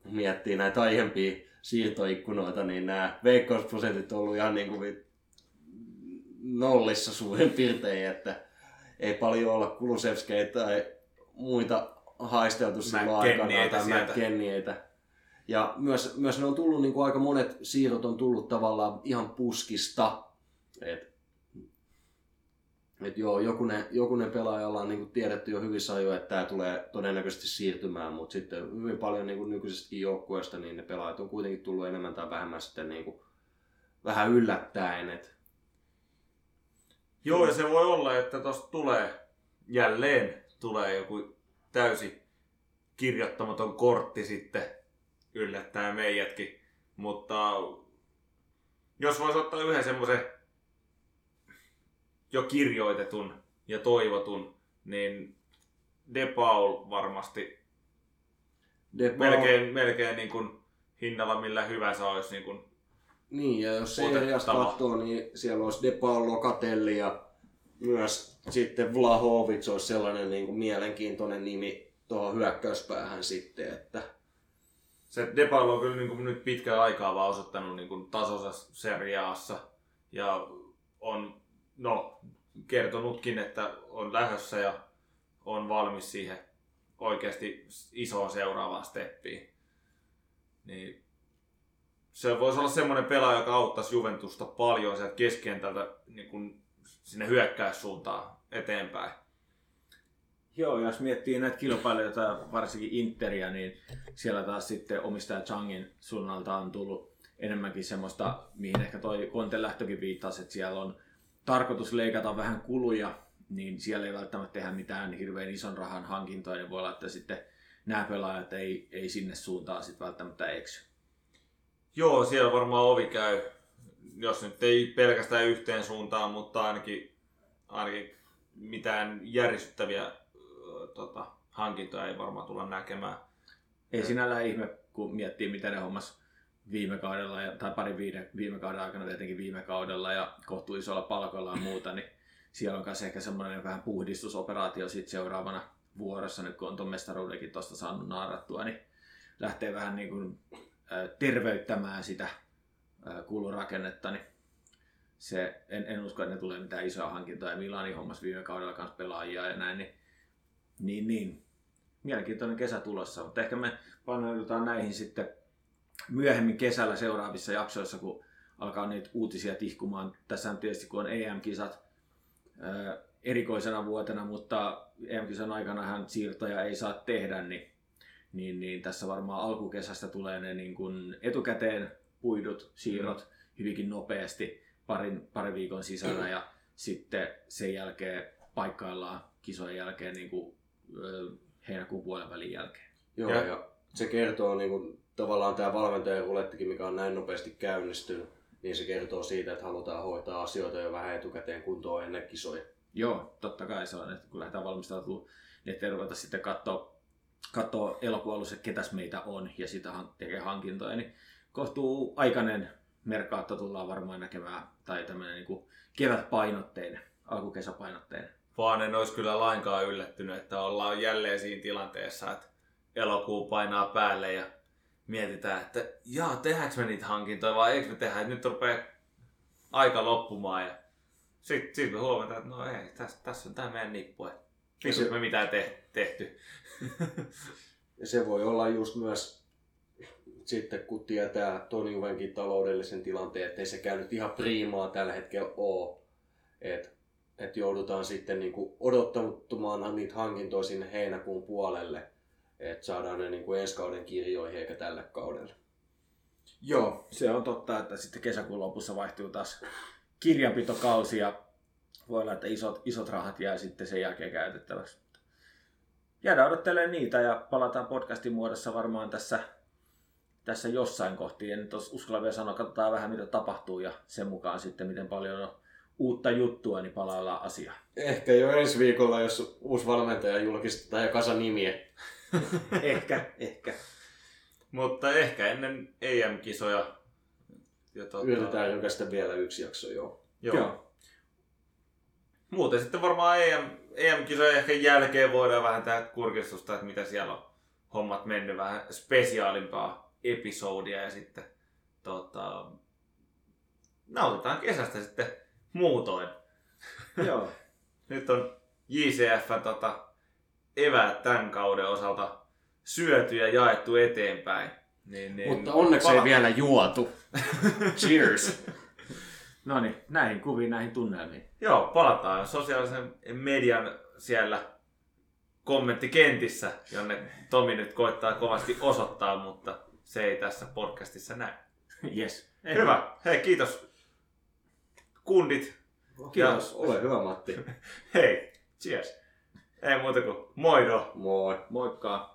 kun miettii näitä aiempia siirtoikkunoita, niin nämä veikkausprosentit on ollut ihan niin kuin nollissa suurin piirtein, että ei paljon olla Kulusevskeitä tai muita haisteltu silloin McKennieitä tai. McKennieitä. Ja myös, myös ne on tullut, niin kuin aika monet siirrot on tullut tavallaan ihan puskista. Et, et joo, jokunen, jokunen pelaaja ollaan niin kuin tiedetty jo hyvissä ajoin, että tämä tulee todennäköisesti siirtymään, mutta sitten hyvin paljon niin kuin nykyisestäkin joukkueesta, niin ne pelaajat on kuitenkin tullut enemmän tai vähemmän sitten niin kuin, vähän yllättäen. Et, Joo, ja se voi olla, että tosta tulee jälleen tulee joku täysi kirjoittamaton kortti sitten yllättää meidätkin. Mutta jos voisi ottaa yhden semmoisen jo kirjoitetun ja toivotun, niin De Paul varmasti De Paul- melkein, melkein niin kuin hinnalla millä hyvänsä olisi niin kuin Niin, ja jos seriasta katsoo, niin siellä olisi De Paul, Locatelli ja myös sitten Vlahovic olisi sellainen niin kuin mielenkiintoinen nimi tuohon hyökkäyspäähän sitten, että se Depal on kyllä niin kuin nyt pitkään aikaa vaan osoittanut niin kuin tasosessa seriaassa ja on no, kertonutkin, että on lähdössä ja on valmis siihen oikeasti isoon seuraavaan steppiin. Niin se voisi olla semmoinen pelaaja, joka auttaisi Juventusta paljon sieltä keskentältä niin kuin sinne hyökkäyssuuntaan eteenpäin. Joo, jos miettii näitä kilpailijoita, varsinkin Interia, niin siellä taas sitten omistaja Changin suunnalta on tullut enemmänkin semmoista, mihin ehkä toi Konten lähtökin viittasi, että siellä on tarkoitus leikata vähän kuluja, niin siellä ei välttämättä tehdä mitään hirveän ison rahan hankintoja, niin voi olla, että sitten nämä pelaajat ei, ei sinne suuntaan sitten välttämättä eksy. Joo, siellä varmaan ovi käy, jos nyt ei pelkästään yhteen suuntaan, mutta ainakin, ainakin mitään järisyttäviä tota, hankintoja ei varmaan tulla näkemään. Ei sinällään ihme, kun miettii, mitä ne hommas viime kaudella, tai pari viime, viime kauden aikana tietenkin viime kaudella ja kohtuu isolla palkoilla ja muuta, niin siellä on myös ehkä semmoinen vähän puhdistusoperaatio sit seuraavana vuorossa, nyt kun on tuon mestaruudenkin tuosta saanut naarattua, niin lähtee vähän niin kuin, terveyttämään sitä kulurakennetta, niin se, en, en usko, että ne tulee mitään isoja hankintoja. Milani hommas viime kaudella kanssa pelaajia ja näin, niin, niin, niin. mielenkiintoinen kesä tulossa, mutta ehkä me paneudutaan näihin sitten myöhemmin kesällä seuraavissa jaksoissa, kun alkaa niitä uutisia tihkumaan. Tässä on tietysti, kun on EM-kisat erikoisena vuotena, mutta EM-kisan aikana hän siirtoja ei saa tehdä, niin, niin, niin tässä varmaan alkukesästä tulee ne niin kuin etukäteen puidut siirrot mm. hyvinkin nopeasti parin, parin viikon sisällä ja sitten sen jälkeen paikkaillaan kisojen jälkeen niin kuin, heinäkuun puolen välin jälkeen. Joo, ja, ja se kertoo niin kuin, tavallaan tämä valmentajan rulettikin, mikä on näin nopeasti käynnistynyt, niin se kertoo siitä, että halutaan hoitaa asioita jo vähän etukäteen kuntoon ennen kisoja. Joo, totta kai se on, että kun lähdetään valmistautumaan, niin ettei ruveta sitten katsoa, katsoa elokuun alussa, ketäs meitä on ja sitä tekee hankintoja, niin kohtuu aikainen merkaatto tullaan varmaan näkemään, tai tämmöinen niin kevätpainotteinen, alkukesäpainotteinen. Vaan en olisi kyllä lainkaan yllättynyt, että ollaan jälleen siinä tilanteessa, että elokuu painaa päälle ja mietitään, että jaa, tehdäänkö me niitä hankintoja vai eikö me tehdä, että nyt rupeaa aika loppumaan ja sitten sit me huomataan, että no ei, tässä, tässä on tämä meidän nippu, että me mitään te, tehty. ja se voi olla just myös sitten kun tietää Toni Juvenkin taloudellisen tilanteen, että ei se käynyt ihan priimaa tällä hetkellä ole. Että et joudutaan sitten niinku odottamaan niitä hankintoja sinne heinäkuun puolelle että saadaan ne niin kuin ensi kauden kirjoihin eikä tälle kaudelle. Joo, se on totta, että sitten kesäkuun lopussa vaihtuu taas kirjanpitokausi ja voi olla, että isot, isot rahat jää sitten sen jälkeen käytettäväksi. Jäädään odottelemaan niitä ja palataan podcastin muodossa varmaan tässä, tässä jossain kohti. En nyt uskalla vielä sanoa, katsotaan vähän mitä tapahtuu ja sen mukaan sitten miten paljon on uutta juttua, niin palaillaan asiaan. Ehkä jo ensi viikolla, jos uusi valmentaja julkistetaan ja kasa nimiä. ehkä, ehkä. Mutta ehkä ennen EM-kisoja. Ja tuota... Yritetään julkaista vielä yksi jakso, joo. joo. joo. Muuten sitten varmaan EM, EM-kisojen ehkä jälkeen voidaan vähän tehdä kurkistusta, että mitä siellä on hommat mennyt, vähän spesiaalimpaa episodia ja sitten tota, nautitaan kesästä sitten muutoin. Joo. Nyt on JCF tota, eväät tämän kauden osalta syöty ja jaettu eteenpäin. Niin, niin, Mutta onneksi pala- ei vielä juotu. Cheers! No niin, näihin kuviin, näihin tunnelmiin. Joo, palataan sosiaalisen median siellä kommenttikentissä, jonne Tomi nyt koittaa kovasti osoittaa, mutta se ei tässä podcastissa näy. Yes. Hyvä. Hei, kiitos kundit. Kiitos. Ja... Ole hyvä, Matti. Hei, cheers. Ei muuta kuin moido. Moi. Moikka.